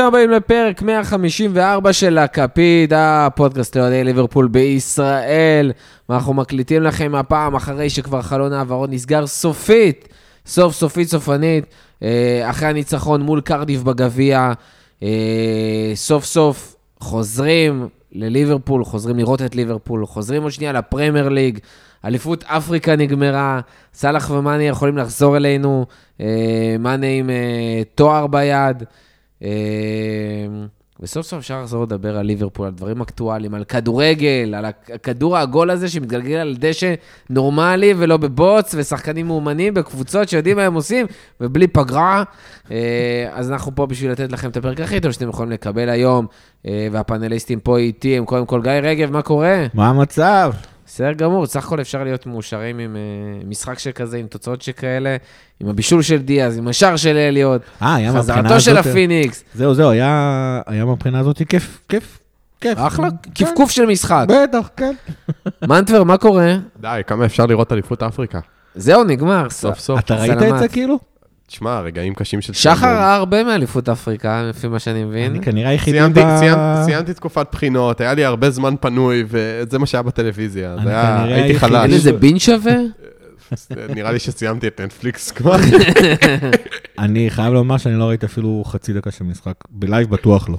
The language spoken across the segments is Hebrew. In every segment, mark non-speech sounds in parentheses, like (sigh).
ברוכים הבאים לפרק 154 של הכפית, הפודקאסט לאוהדי ליברפול בישראל. ואנחנו מקליטים לכם הפעם אחרי שכבר חלון העברות נסגר סופית, סוף סופית סופנית, אה, אחרי הניצחון מול קרדיף בגביע. אה, סוף סוף חוזרים לליברפול, חוזרים לראות את ליברפול, חוזרים עוד שנייה לפרמייר ליג. אליפות אפריקה נגמרה, סאלח ומאני יכולים לחזור אלינו, אה, מאני עם תואר ביד. אה, וסוף סוף אפשר לחזור לדבר על ליברפול, על דברים אקטואליים, על כדורגל, על הכדור העגול הזה שמתגלגל על דשא נורמלי ולא בבוץ, ושחקנים מאומנים בקבוצות שיודעים מה הם עושים, ובלי פגרה. אז אנחנו פה בשביל לתת לכם את הפרק הכי טוב שאתם יכולים לקבל היום, והפאנליסטים פה איתי הם קודם כל גיא רגב, מה קורה? מה המצב? בסדר גמור, סך הכל אפשר להיות מאושרים עם uh, משחק שכזה, עם תוצאות שכאלה, עם הבישול של דיאז, עם השער של אליוט, אה. חזרתו של הפיניקס. זהו, זהו, היה, היה מהבחינה הזאת כיף, כיף, כיף. אחלה, כן. קפקוף של משחק. בטח, כן. מנטבר, מה קורה? די, כמה אפשר לראות אליפות אפריקה? זהו, נגמר. סוף סוף. אתה ראית את זה כאילו? תשמע, רגעים קשים של... שחר ראה הרבה מאליפות אפריקה, לפי מה שאני מבין. אני כנראה היחידי ב... סיימתי, סיימתי תקופת בחינות, היה לי הרבה זמן פנוי, וזה מה שהיה בטלוויזיה. אני כנראה הייתי היחידי חלש. אין איזה בין שווה? (laughs) נראה לי שסיימתי את נטפליקס כבר. (laughs) אני חייב לומר שאני לא ראיתי אפילו חצי דקה של משחק. בלייב בטוח לא.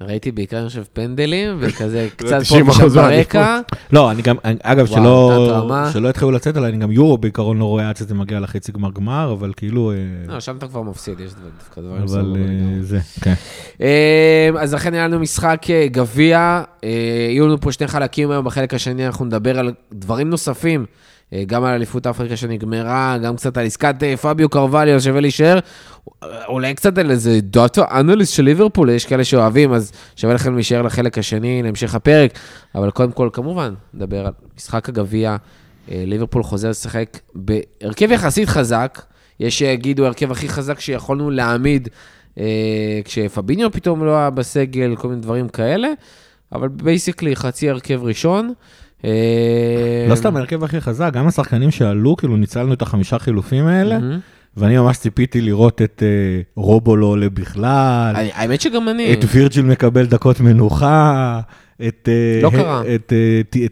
ראיתי בעיקר, אני חושב, פנדלים, וכזה (laughs) קצת 90% פה ושם. ברקע. לא, אני גם, אגב, שלא, התחילו לצאת עליי, אני גם יורו בעיקרון לא רואה עד שזה מגיע לחצי גמר גמר, אבל כאילו... אה, לא, שם אתה כבר מפסיד, יש דווקא דברים אבל סבבה אה. זה, כן. אה, אז לכן היה לנו משחק גביע, יהיו לנו פה שני חלקים היום, בחלק השני אנחנו נדבר על דברים נוספים, גם על אליפות אפריקה שנגמרה, גם קצת על עסקת אה, פביו קרווליו, שווה להישאר, אה, אולי קצת על איזה דאטה אנליסט של ליברפול, יש כאלה שאוהבים, אז שווה לכם להישאר לחלק השני, להמשך הפרק, אבל קודם כל, כמובן, נדבר על משחק הגביע, אה, ליברפול חוזר לשחק בהרכב יחסית חזק, יש שיגידו ההרכב הכי חזק שיכולנו להעמיד אה, כשפביניו פתאום לא היה בסגל, כל מיני דברים כאלה, אבל basically חצי הרכב ראשון. אה, לא סתם ההרכב הכי חזק, גם השחקנים שעלו, כאילו ניצלנו את החמישה חילופים האלה. ואני ממש ציפיתי לראות את אה, רובו לא עולה בכלל, אני- האמת שגם אני, את וירג'יל מקבל דקות מנוחה, את... אה, לא ה- קרה. את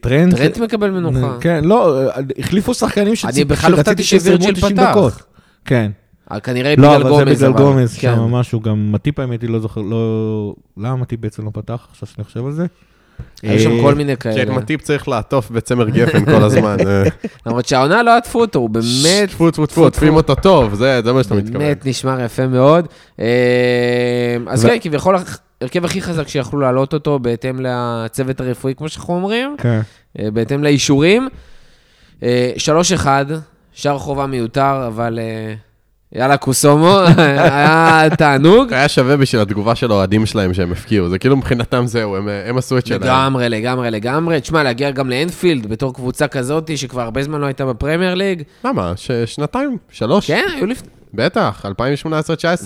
טרנט. טרנט מקבל מנוחה. כן, לא, החליפו שחקנים שציפ- אני בכלל הופתעתי שיסיימו שווירג'יל 90 פתח. דקות. כן. אה, כנראה לא, בגלל אבל גומז. זה בגלל אבל- גומז, כן. שם משהו, גם מטיפ האמת היא לא זוכר, לא... למה מטיפ בעצם לא פתח, עכשיו שאני חושב על זה? היו שם אה, כל מיני כאלה. מטיפ צריך לעטוף בצמר גפן כל הזמן. אה, (laughs) למרות שהעונה לא עטפו אותו, הוא באמת, טפו טפו טפו, עוטפים אותו טוב, זה זה מה שאתה מתכוון. באמת נשמר יפה מאוד. אה, אז כן, כביכול ההרכב הכי חזק שיכלו להעלות אותו בהתאם לצוות הרפואי, כמו שאנחנו אומרים. כן. בהתאם לאישורים. אה, 3-1, שער חובה מיותר, אבל יאללה קוסומו, היה תענוג. היה שווה בשביל התגובה של האוהדים שלהם שהם הפקיעו, זה כאילו מבחינתם זהו, הם- הם עשו את שלהם. לגמרי, לגמרי, לגמרי. תשמע, להגיע גם לאנפילד בתור קבוצה כזאת, שכבר הרבה זמן לא הייתה בפרמייר ליג. למה? ש- שנתיים? שלוש? כן, היו לפני... בטח, 2018-2019.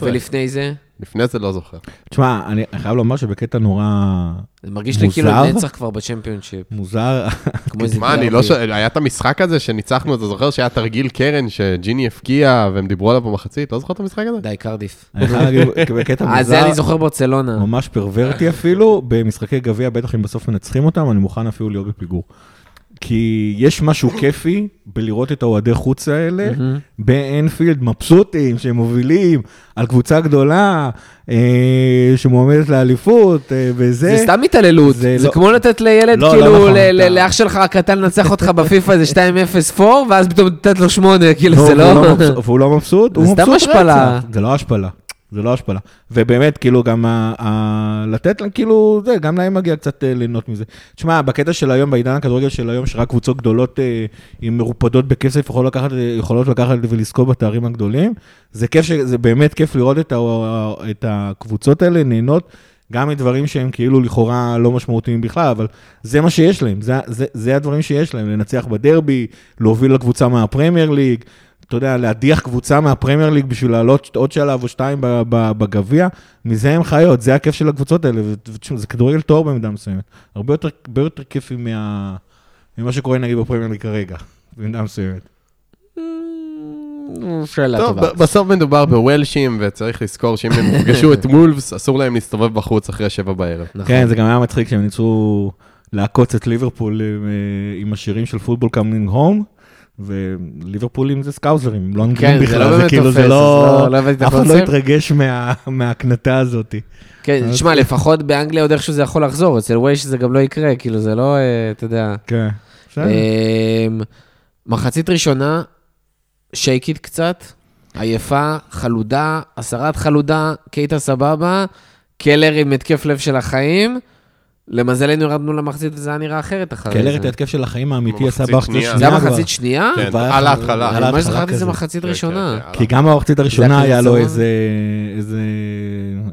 ולפני זה, לפני זה לא זוכר. תשמע, אני חייב לומר שבקטע נורא זה מרגיש לי כאילו מוזר. נצח כבר בצ'מפיונשיפ. מוזר. איזה מה, אני. לא ש... היה את המשחק הזה שניצחנו, אתה זוכר שהיה תרגיל קרן שג'יני הפקיע והם דיברו עליו במחצית? לא זוכר את המשחק הזה? די, קרדיף. אני חייב להגיד, בקטע אה, זה אני מוזר, זוכר ברצלונה. ממש פרוורטי אפילו, במשחקי גביע, בטח אם בסוף מנצחים אותם, אני מוכן אפילו להיות בפיגור. כי יש משהו כיפי בלראות את האוהדי חוץ האלה. באנפילד, מבסוטים, שהם מובילים על קבוצה גדולה, אה, שמועמדת לאליפות, אה, וזה. זה סתם התעללות, זה זה לא- כמו לתת לילד, לא, לא כאילו, נכון, ל- ל- לאח שלך הקטן לנצח אותך בפיפא איזה 2-0 פור, ואז פתאום לתת לו 8, כאילו, לא, זה לא... מבסוט- והוא לא מבסוט, זה הוא מבסוט. רצח. זה לא השפלה. זה לא השפלה. ובאמת, כאילו, גם ה, ה, לתת כאילו, זה, גם להם מגיע קצת אה, ליהנות מזה. תשמע, בקטע של היום, בעידן הכדורגל של היום, שרק קבוצות גדולות אה, עם מרופדות בכסף יכולות לקחת, אה, יכולות לקחת ולזכות בתארים הגדולים, זה כיף, ש- זה באמת כיף לראות את, ה, את הקבוצות האלה נהנות. גם מדברים שהם כאילו לכאורה לא משמעותיים בכלל, אבל זה מה שיש להם, זה, זה, זה הדברים שיש להם, לנצח בדרבי, להוביל לקבוצה מהפרמייר ליג, אתה יודע, להדיח קבוצה מהפרמייר ליג בשביל לעלות עוד שלב או שתיים בגביע, מזה הם חיות, זה הכיף של הקבוצות האלה, ותשמע, זה כדורגל טהור במידה מסוימת. הרבה יותר, הרבה יותר כיפי מה, ממה שקורה נגיד בפרמייר ליג כרגע, במידה מסוימת. Mm, שאלה טוב, טובה. בסוף מדובר בוולשים, וצריך לזכור שאם הם יפגשו את וולפס, אסור להם להסתובב בחוץ אחרי שבע בערב. נכון. כן, זה גם היה מצחיק שהם ניסו לעקוץ את ליברפול עם, אה, עם השירים של football coming home, וליברפולים זה סקאוזרים, הם לא אנגלים כן, זה בכלל, לא זה כאילו, תופס, זה אז לא... לא- לא הבאתי את אף אחד לא. התרגש מה- מההקנטה הזאת. כן, תשמע, לפחות באנגליה עוד איכשהו זה יכול לחזור, אצל וויילס זה גם לא יקרה, כאילו, זה לא, אה, אתה יודע. כן. בסדר. אמ, מחצית ראשונה, שייקית קצת, עייפה, חלודה, הסרת חלודה, קייטה סבבה, קלר עם התקף לב של החיים. למזלנו ירדנו למחצית וזה היה נראה אחרת אחרי זה. קלר את ההתקף של החיים האמיתי עשה במחצית שנייה. זה היה. מחצית שנייה? כן, על ההתחלה. אני ממש זכרתי שזה. מחצית כן, ראשונה. כן, כן. כי גם במחצית הראשונה זה היה לו. איזה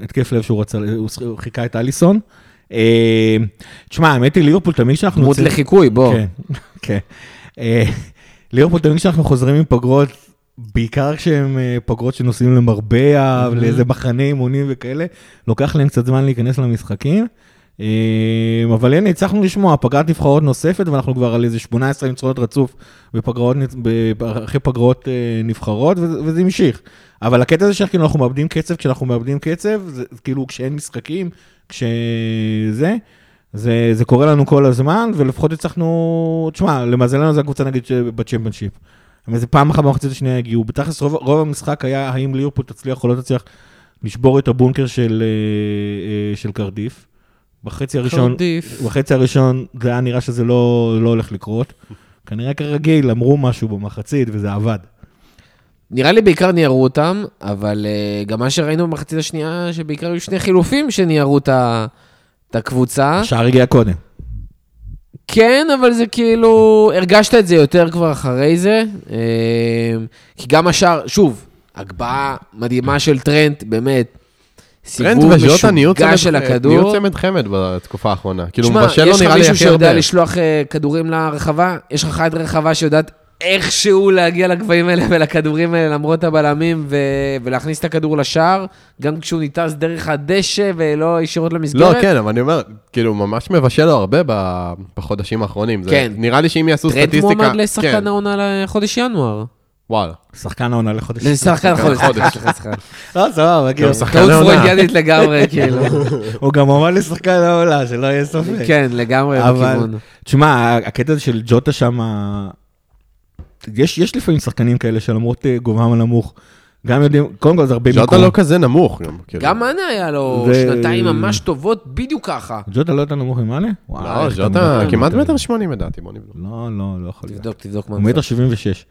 התקף לב שהוא רצה, הוא חיכה את אליסון. אה, תשמע, האמת היא, ליברפול תמיד כשאנחנו... דמות לחיקוי, בוא. כן, (laughs) כן. אה, ליברפול תמיד כשאנחנו חוזרים עם פגרות, בעיקר כשהם אה, פגרות שנוסעים למרבה, לאיזה מחנה אימונים וכאלה, לוקח להם קצת זמן להיכנס למשחקים. אה, אבל הנה, הצלחנו לשמוע, פגרת נבחרות נוספת, ואנחנו כבר על איזה 18 ניצחונות רצוף בפגרות, אחרי פגרות אה, נבחרות, וזה המשיך. אבל הקטע הזה שכאילו אנחנו מאבדים קצב, כשאנחנו מאבדים קצב, זה כאילו כשאין משחקים, כשזה, זה, זה קורה לנו כל הזמן, ולפחות הצלחנו, תשמע, למזלנו זו הקבוצה נגיד בצ'מפיונשיפ. אבל זה פעם אחת במחצית השנייה הגיעו. בתכלס רוב, רוב המשחק היה האם ליברפול תצליח או לא תצליח לשבור את הבונקר של, אה, אה, של קרדיף. בחצי הראשון. בחצי הראשון זה היה נראה שזה לא, לא הולך לקרות. (laughs) כנראה כרגיל, אמרו משהו במחצית וזה עבד. נראה לי בעיקר ניירו אותם, אבל אה, גם מה שראינו במחצית השנייה, שבעיקר היו שני חילופים שניירו את הקבוצה. השער הגיע קודם. כן, אבל זה כאילו, הרגשת את זה יותר כבר אחרי זה. אה, כי גם השאר, שוב, הגבהה מדהימה של טרנט, באמת. סיבוב וז'וטה נהיו משוגע צמד- של נהיו הכדור. צמד חמד בתקופה האחרונה. כאילו, מבשל יש לך נראה לי מישהו הכי שיודע הרבה. לשלוח אה, כדורים לרחבה, יש לך חד רחבה שיודעת איכשהו להגיע לגבהים האלה ולכדורים האלה למרות הבלמים ו... ולהכניס את הכדור לשער, גם כשהוא ניטס דרך הדשא ולא ישירות לא, למסגרת. כן, אבל אני אומר, כאילו, ממש מבשל לו הרבה ב- בחודשים האחרונים. זה- כן. נראה לי שאם יעשו סטטיסטיקה... מועמד לשחקן כן, העונה לחודש ינואר. וואלה. שחקן העונה לחודש. לשחקן חודש. חודש. סליחה, סליחה. לא, סבבה, כאילו. שחקן טעות העונה. פרוידיאנית לגמרי, (laughs) כאילו. הוא גם אמר לשחקן העונה, שלא יהיה ספק. כן, לגמרי אבל- בכיוון. תשמע, הקטע הזה של ג'וטה שם, יש, לפעמים שחקנים כאלה שלמרות אה, גובהם הנמוך, גם יודעים, קודם כל זה הרבה ז'וטה לא כזה נמוך גם. כאילו. גם מאנה היה לו זה- שנתיים ממש טובות, בדיוק ככה. ג'וטה לא יותר נמוך ממאנה? לא, ז'וטה מדבר? כמעט מטר שמונים לדעתי, בוא נבדוק. לא, לא, לא יכול להיות. תבדוק, תבדוק מה הוא מטר שבעים ושש,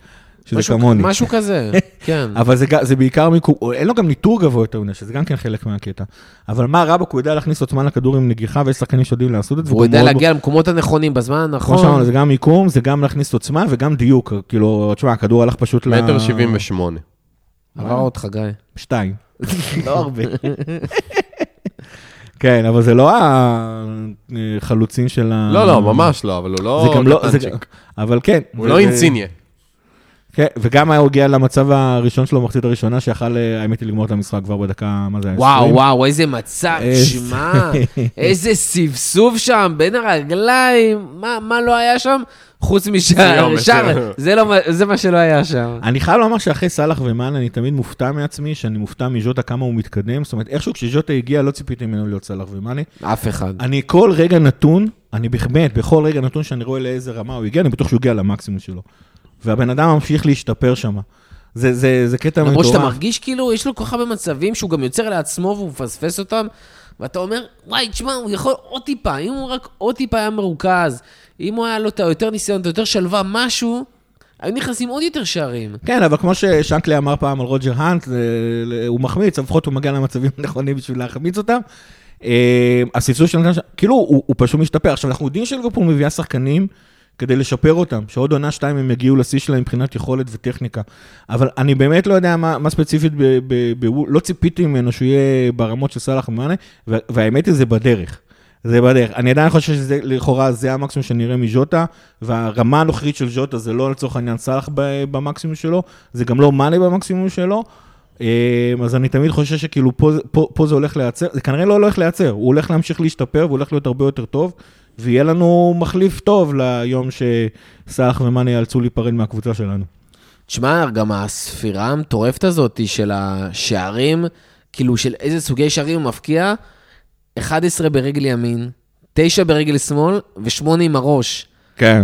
שזה משהו- כמוני. משהו כזה, (laughs) כן. אבל זה, זה בעיקר מיקום, או אין לו גם ניטור גבוה יותר מדי, שזה גם כן חלק מהקטע. אבל מה רבק, הוא יודע להכניס עוצמה לכדור עם נגיחה, ויש שחקנים שיודעים לעשות את זה. והוא גם יודע להגיע למקומות הנכונים בזמן כמו הנכון. שאמרנו, זה גם מיקום, זה גם להכניס עוצמה וגם דיוק. כאילו, תשמע, הכדור הלך פשוט ל... מטר שבעים ושמונה. עבר אותך, גיא. שתיים. (laughs) לא הרבה. (laughs) כן, אבל זה לא החלוצים של ה... לא, לא, ממש לא, אבל הוא לא זה גם לא... אבל כן. הוא לא אינציניה. כן, וגם היה הגיע למצב הראשון שלו במחצית הראשונה, שיכל, אה, האמת היא, לגמור את המשחק כבר בדקה, מה זה היה? וואו, 20? וואו, איזה מצב, איזה- שמע, (laughs) איזה סבסוב שם בין הרגליים, מה מה לא היה שם? חוץ משער, (laughs) שער. זה לא מה- זה מה שלא היה שם. אני חייב לומר שאחרי סאלח ומאן אני תמיד מופתע מעצמי, שאני מופתע מז'וטה כמה הוא מתקדם. זאת אומרת, איכשהו כשז'וטה הגיע לא ציפיתי ממנו להיות סאלח ומאנה. אף אחד. אני כל רגע נתון, אני באמת, בכל רגע נתון שאני רואה לאיזה רמה הוא הגיע, אני בטוח שהוא הגיע למקסימום שלו. והבן אדם ממשיך להשתפר שם. זה, זה, זה קטע מטורף. למרות שאתה מרגיש כאילו, יש לו כל כך הרבה מצבים שהוא גם יוצר לעצמו והוא מפספס אותם, ואתה אומר, וואי, תשמע, הוא יכול עוד טיפה, אם הוא רק עוד טיפה היה מרוכז, אם הוא היה לו את היותר ניסיון, את היותר שלווה, משהו, היו נכנסים עוד יותר שערים. כן, אבל כמו ששנקלי אמר פעם על רוג'ר האנט, הוא מחמיץ, לפחות הוא מגיע למצבים (laughs) הנכונים בשביל להחמיץ אותם. אה, הסבסוד של נתן, כאילו, הוא, הוא פשוט משתפר. עכשיו, אנחנו יודעים שליברפול מביאה שחקנים כדי לשפר אותם, שעוד עונה שתיים הם יגיעו לשיא שלהם מבחינת יכולת וטכניקה. אבל אני באמת לא יודע מה, מה ספציפית, ב, ב, ב, לא ציפיתי ממנו שהוא יהיה ברמות של סאלח ומאנה, וה- והאמת היא, זה בדרך. זה בדרך. אני עדיין חושב שזה, לכאורה, זה המקסימום שנראה מז'וטה, והרמה הנוכחית של ז'וטה זה לא לצורך העניין סאלח במקסימום שלו, זה גם לא מאנה במקסימום שלו. אה, אז אני תמיד חושב שכאילו פה, פה, פה זה הולך להיעצר, זה כנראה לא הולך להיעצר, הוא הולך להמשיך להשתפר והוא הולך להיות הרבה יותר טוב, ויהיה לנו מחליף טוב ליום שסאלח ומאנה ייאלצו להיפרד מהקבוצה שלנו. תשמע, גם הספירה המטורפת הזאת של השערים, כאילו של איזה סוגי שערים הוא מפקיע, 11 ברגל ימין, 9 ברגל שמאל ו-8 עם הראש. כן.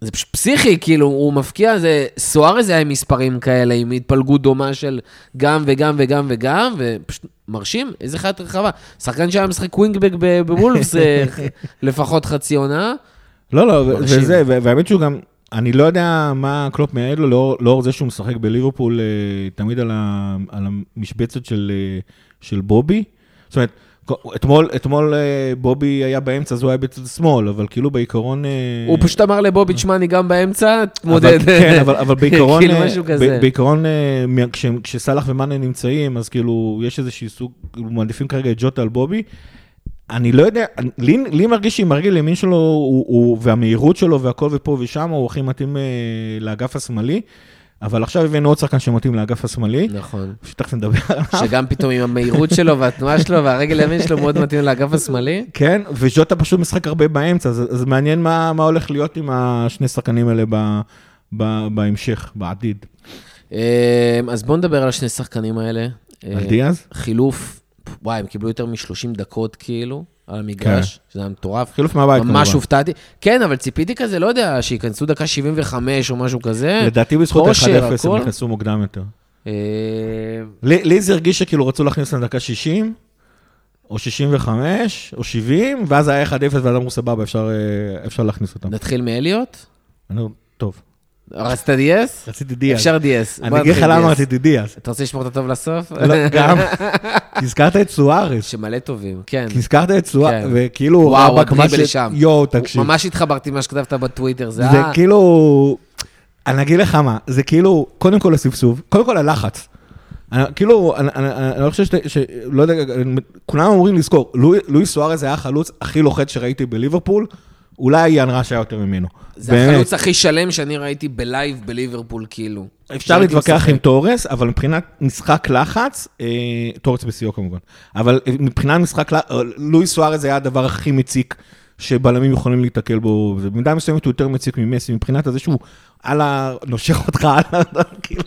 זה פשוט פסיכי, כאילו, הוא מפקיע, זה... סוארז היה עם מספרים כאלה, עם התפלגות דומה של גם וגם וגם וגם, ופשוט מרשים, איזה חיית רחבה. שחקן שהיה משחק ווינגבק ב- בוולפס אה, (laughs) לפחות חצי עונה. לא, לא, מרשים. וזה, והאמת שהוא גם, אני לא יודע מה קלופ מייעד לו, לאור, לאור זה שהוא משחק בליברפול אה, תמיד על, ה, על המשבצת של, אה, של בובי. זאת אומרת, אתמול, אתמול אה, בובי היה באמצע, אז הוא היה בצד שמאל, אבל כאילו בעיקרון... אה, הוא פשוט אמר לבובי, תשמע, אני גם באמצע, תמודד. כן, אבל, אבל (laughs) בעיקרון, כאילו משהו כזה. בעיקרון, כש- כשסאלח ומאנה נמצאים, אז כאילו, יש איזשהו סוג, כאילו, מעדיפים כרגע את ג'וטה על בובי. אני לא יודע, לי, לי מרגיש שעם הרגל ימין שלו, הוא, הוא, והמהירות שלו והכל ופה ושם, הוא הכי מתאים לאגף השמאלי, אבל עכשיו הבאנו עוד שחקן שמתאים לאגף השמאלי, נכון. שתכף נדבר עליו. שגם פתאום עם המהירות שלו והתנועה שלו והרגל הימין שלו מאוד מתאים לאגף השמאלי. כן, וג'וטה פשוט משחק הרבה באמצע, אז, אז מעניין מה, מה הולך להיות עם השני שחקנים האלה ב, ב, בהמשך, בעתיד. אה, אז בואו נדבר על השני שחקנים האלה. אה, על דיאז? חילוף, וואי, הם קיבלו יותר מ-30 דקות כאילו, על המגרש, שזה היה מטורף. חילוף מהבית ממש כמובן. הופתעתי. כן, אבל ציפיתי כזה, לא יודע, שייכנסו דקה 75 או משהו כזה. לדעתי בזכות כושר, 1-0 הם. נכנסו מוקדם יותר. אה, לי זה הרגיש שכאילו רצו להכניס לדקה 60, או 65, או 70, ואז היה 1-0 ואז אמרו סבבה, אפשר, אה, אפשר להכניס אותם. נתחיל מאליוט? אני טוב, רצית דיאס? רציתי דיאז. אפשר דיאס. אני אגיד לך למה דיאס. רציתי דיאז. אתה רוצה לשמור את הטוב לסוף? לא, (laughs) גם, כי הזכרת את סוארס, שמלא טובים, כן. כי הזכרת את סוארס, כן. וכאילו, וואו, הדריבל שם. יואו, תקשיב. ממש התחברתי למה שכתבת בטוויטר, זה זה היה... כאילו, אני אגיד לך מה, זה כאילו, קודם כל הסבסוב, קודם כל הלחץ. אני, כאילו, אני, אני, אני לא חושב ש... ש לא יודע, כולם אמורים לזכור, לואי, לואי סוארז היה החלוץ הכי לוחץ שראיתי בליברפול, אולי יאן ראש היה יותר ממנו. זה באמת. החלוץ הכי שלם שאני ראיתי בלייב בליברפול, כאילו. אפשר להתווכח. עם תורס, אבל מבחינת משחק לחץ, אה, תורס בשיאו כמובן, אבל מבחינת משחק לחץ, לואי סוארז היה הדבר הכי מציק שבלמים יכולים להיתקל בו, זה במידה מסוימת הוא יותר מציק ממסי, מבחינת הזה שהוא על ה... נושך אותך, על ה... כאילו,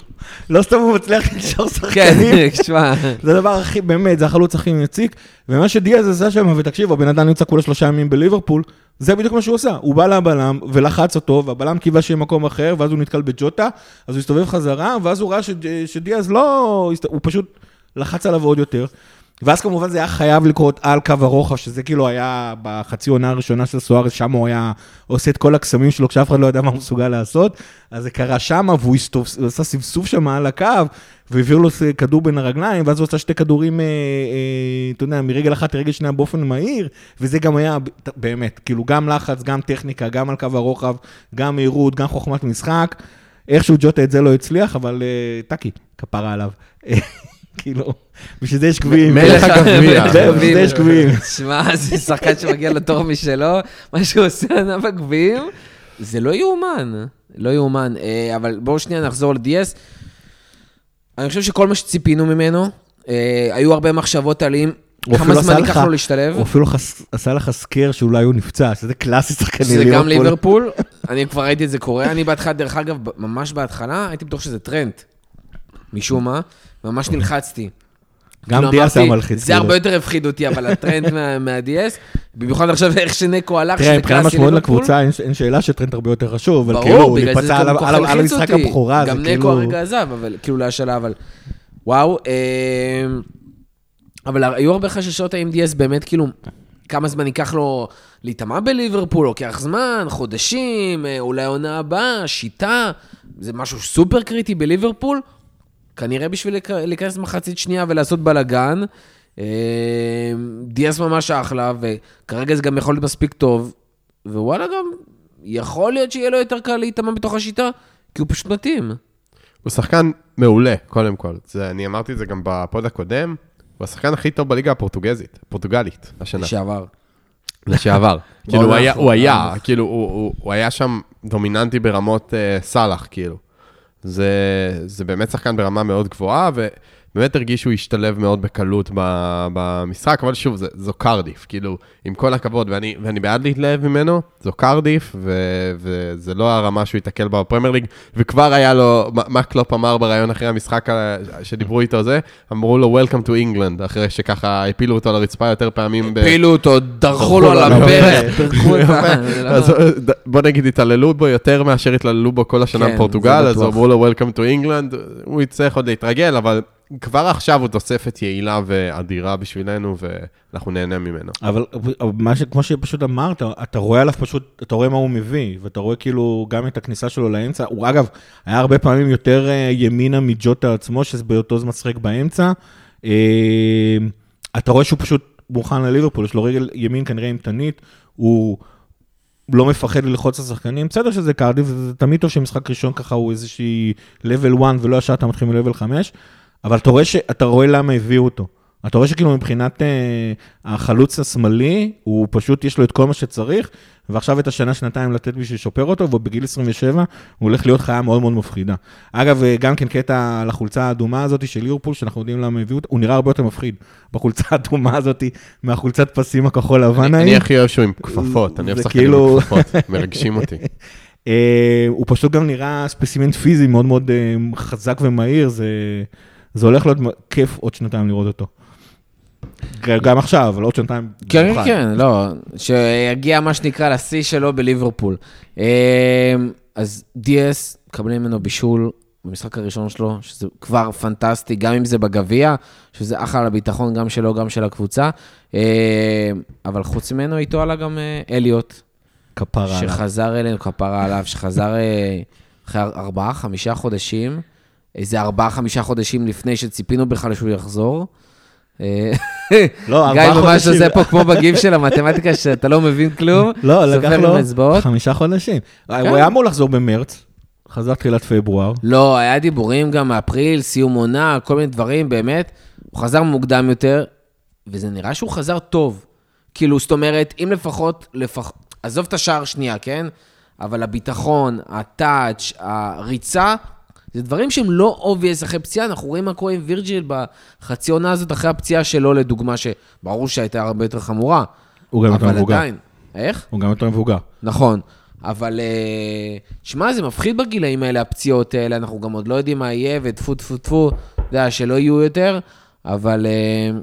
לא סתם הוא מצליח לנשור שחקנים. כן, (laughs) תשמע, זה הדבר הכי, באמת, זה החלוץ הכי מציק. ומה שדיאז עשה שם, ותקשיב, הבן אדם נמצא כולה שלושה ימים בליברפול, זה בדיוק מה שהוא עשה. הוא בא לבלם ולחץ אותו, והבלם קיווה שיהיה מקום אחר, ואז הוא נתקל בג'וטה, אז הוא הסתובב חזרה, ואז הוא ראה שדיאז לא... הוא פשוט לחץ עליו עוד יותר. ואז כמובן זה היה חייב לקרות על קו הרוחב, שזה כאילו היה בחצי עונה הראשונה של סוארס, שם הוא היה עושה את כל הקסמים שלו כשאף אחד לא ידע מה הוא מסוגל לעשות. אז זה קרה שם, והוא הסתוב, עשה סבסוב שם על הקו, והעביר לו כדור בין הרגליים, ואז הוא עשה שתי כדורים, אה, אה, אתה יודע, מרגל אחת לרגל שנייה באופן מהיר, וזה גם היה, באמת, כאילו גם לחץ, גם טכניקה, גם על קו הרוחב, גם מהירות, גם חוכמת משחק. איכשהו ג'וטה את זה לא הצליח, אבל אה, טאקי, כפרה עליו. (laughs) כאילו, בשביל זה יש גביעים. מלך הגביע. בשביל זה יש גביעים. שמע, זה שחקן שמגיע לתור משלו, מה שהוא עושה ענף הגביעים, זה לא יאומן, לא יאומן. אה, אבל בואו שנייה נחזור לדיאס. אני חושב שכל מה שציפינו ממנו, אה, היו הרבה מחשבות על אם, כמה זמן ייקח לך- לו להשתלב. הוא אפילו חס- עשה לך סקר שאולי הוא נפצע, שזה קלאסי שחקני שזה ליברפול. גם ליברפול, אני כבר ראיתי את זה קורה. אני בהתחלה, דרך אגב, ממש בהתחלה, הייתי בטוח שזה טרנט. משום מה, ממש נלחצתי. גם כאילו, דיאס היה מלחיץ. זה כאילו. הרבה יותר הפחיד אותי, אבל הטרנד מה- (laughs) מה-DS, במיוחד עכשיו איך שנקו הלך, תראה, מבחינת משמעות. לקבוצה, אין- שאלה שטרנד הרבה יותר חשוב, אבל כאילו, הוא נפצע על המשחק. הבכורה, זה גם נקו כאילו... הרגע עזב, אבל כאילו להשאלה, אבל וואו. אה, אבל היו הרבה חששות האם דיאס באמת, כאילו, כמה זמן ייקח לו להיטמע בליברפול, לוקח זמן, חודשים, אה, אולי עונה הבאה, שיטה, זה משהו סופר קריטי בליברפול. כנראה בשביל להיכ- להיכנס מחצית שנייה ולעשות בלאגן. אה, דיאס ממש אחלה, וכרגע זה גם יכול להיות מספיק טוב, ווואלה גם, יכול להיות שיהיה לו יותר קל להיטמע בתוך השיטה, כי הוא פשוט מתאים. הוא שחקן מעולה, קודם כל. זה, אני אמרתי את זה גם בפוד הקודם, הוא השחקן הכי טוב בליגה הפורטוגזית, הפורטוגלית, השנה. לשעבר. לשעבר. (laughs) כאילו, הוא היה, האחרונה. הוא היה, כאילו, הוא, הוא, הוא היה שם דומיננטי ברמות uh, סאלח, כאילו. זה, זה באמת שחקן ברמה מאוד גבוהה, באמת הרגיש שהוא השתלב מאוד בקלות ב- במשחק, אבל שוב, זה, זו קרדיף, כאילו, עם כל הכבוד, ואני, ואני בעד להתלהב ממנו, זו קרדיף, ו, וזה לא הרמה שהוא ייתקל בה בפרמייר ליג, וכבר היה לו, מה, מה קלופ אמר בריאיון אחרי המשחק ה- שדיברו איתו זה, אמרו לו Welcome to England, אחרי שככה הפילו אותו לרצפה יותר פעמים. ב- הפילו אותו, דרכו לו על הברך, פירקו את ה... (laughs) בוא נגיד, התעללו בו יותר מאשר התעללו בו כל השנה כן, בפורטוגל, אז. אמרו לו Welcome to England, הוא יצטרך עוד להתרגל, אבל כבר עכשיו הוא תוספת יעילה ואדירה בשבילנו, ואנחנו נהנה ממנו. אבל מה ש... כמו שפשוט אמרת, אתה רואה עליו פשוט, אתה רואה מה הוא מביא, ואתה רואה כאילו גם את הכניסה שלו לאמצע. הוא אגב, היה הרבה פעמים יותר אה, ימינה מג'וטה עצמו, שזה באותו זמן משחק באמצע. אה, אתה רואה שהוא פשוט מוכן לליברפול, יש לו רגל ימין כנראה אימתנית, הוא לא מפחד ללחוץ את השחקנים. בסדר שזה קרדיף, זה תמיד טוב שמשחק ראשון ככה הוא איזושהי level 1 ולא ישר אתה מתחיל מ-level 5, אבל אתה רואה, ש... אתה רואה למה הביאו אותו. אתה רואה שכאילו מבחינת אה, החלוץ השמאלי, הוא פשוט יש לו את כל מה שצריך, ועכשיו את השנה, שנתיים לתת בשביל לשפר אותו, ובגיל 27 הוא הולך להיות חיה מאוד מאוד מפחידה. אגב, אה, גם כן קטע על החולצה האדומה הזאת של ליברפול, שאנחנו יודעים למה הביאו אותה, הוא נראה הרבה יותר מפחיד בחולצה האדומה הזאת, מהחולצת פסים הכחול לבן אני ההיא. אני הכי אוהב שהוא עם כפפות, אני אוהב שחקנים כאילו- עם כפפות, מרגשים אותי. (laughs) אה, הוא פשוט גם נראה ספסימנט פיזי מאוד מאוד אה, חזק ומהיר, זה, זה הולך להיות כיף עוד שנתיים לראות אותו. גם עכשיו, אבל עוד שנתיים. כן, כן. כן, לא, שיגיע מה שנקרא לשיא שלו בליברפול. אה, אז דיאס, מקבלים ממנו בישול במשחק הראשון שלו, שזה כבר פנטסטי, גם אם זה בגביע, שזה אחלה לביטחון גם שלו, גם של הקבוצה. אה, אבל חוץ ממנו, איתו עלה גם אה, אליוט, כפרה עליו. שחזר אלינו, כפרה עליו, שחזר אה, אחרי ארבעה, חמישה חודשים, איזה ארבעה, חמישה חודשים לפני שציפינו בכלל שהוא יחזור. אה, לא, (laughs) גיא ארבעה ממש חודשים. עושה פה כמו (laughs) בגיב של המתמטיקה, שאתה לא מבין כלום. לא, לקח לו. חמישה חודשים. כן. הוא היה אמור לחזור במרץ, חזר תחילת פברואר. לא, היה דיבורים גם מאפריל, סיום עונה, כל מיני דברים, באמת. הוא חזר מוקדם יותר, וזה נראה שהוא חזר טוב. כאילו, זאת אומרת, אם לפחות, לפח... עזוב את השער שנייה, כן? אבל הביטחון, ה touch, הריצה, זה דברים שהם לא obvious אחרי פציעה. אנחנו רואים מה קורה עם וירג'יל בחצי עונה הזאת, אחרי הפציעה שלו, לדוגמה, שברור שהייתה הרבה יותר חמורה. הוא גם יותר מבוגר. עדיין. איך? הוא גם יותר מבוגר. נכון. אבל, אה, שמע, זה מפחיד בגילאים האלה, הפציעות האלה, אנחנו גם עוד לא יודעים מה יהיה, וטפו טפו טפו, אתה יודע, שלא יהיו יותר, אבל אה,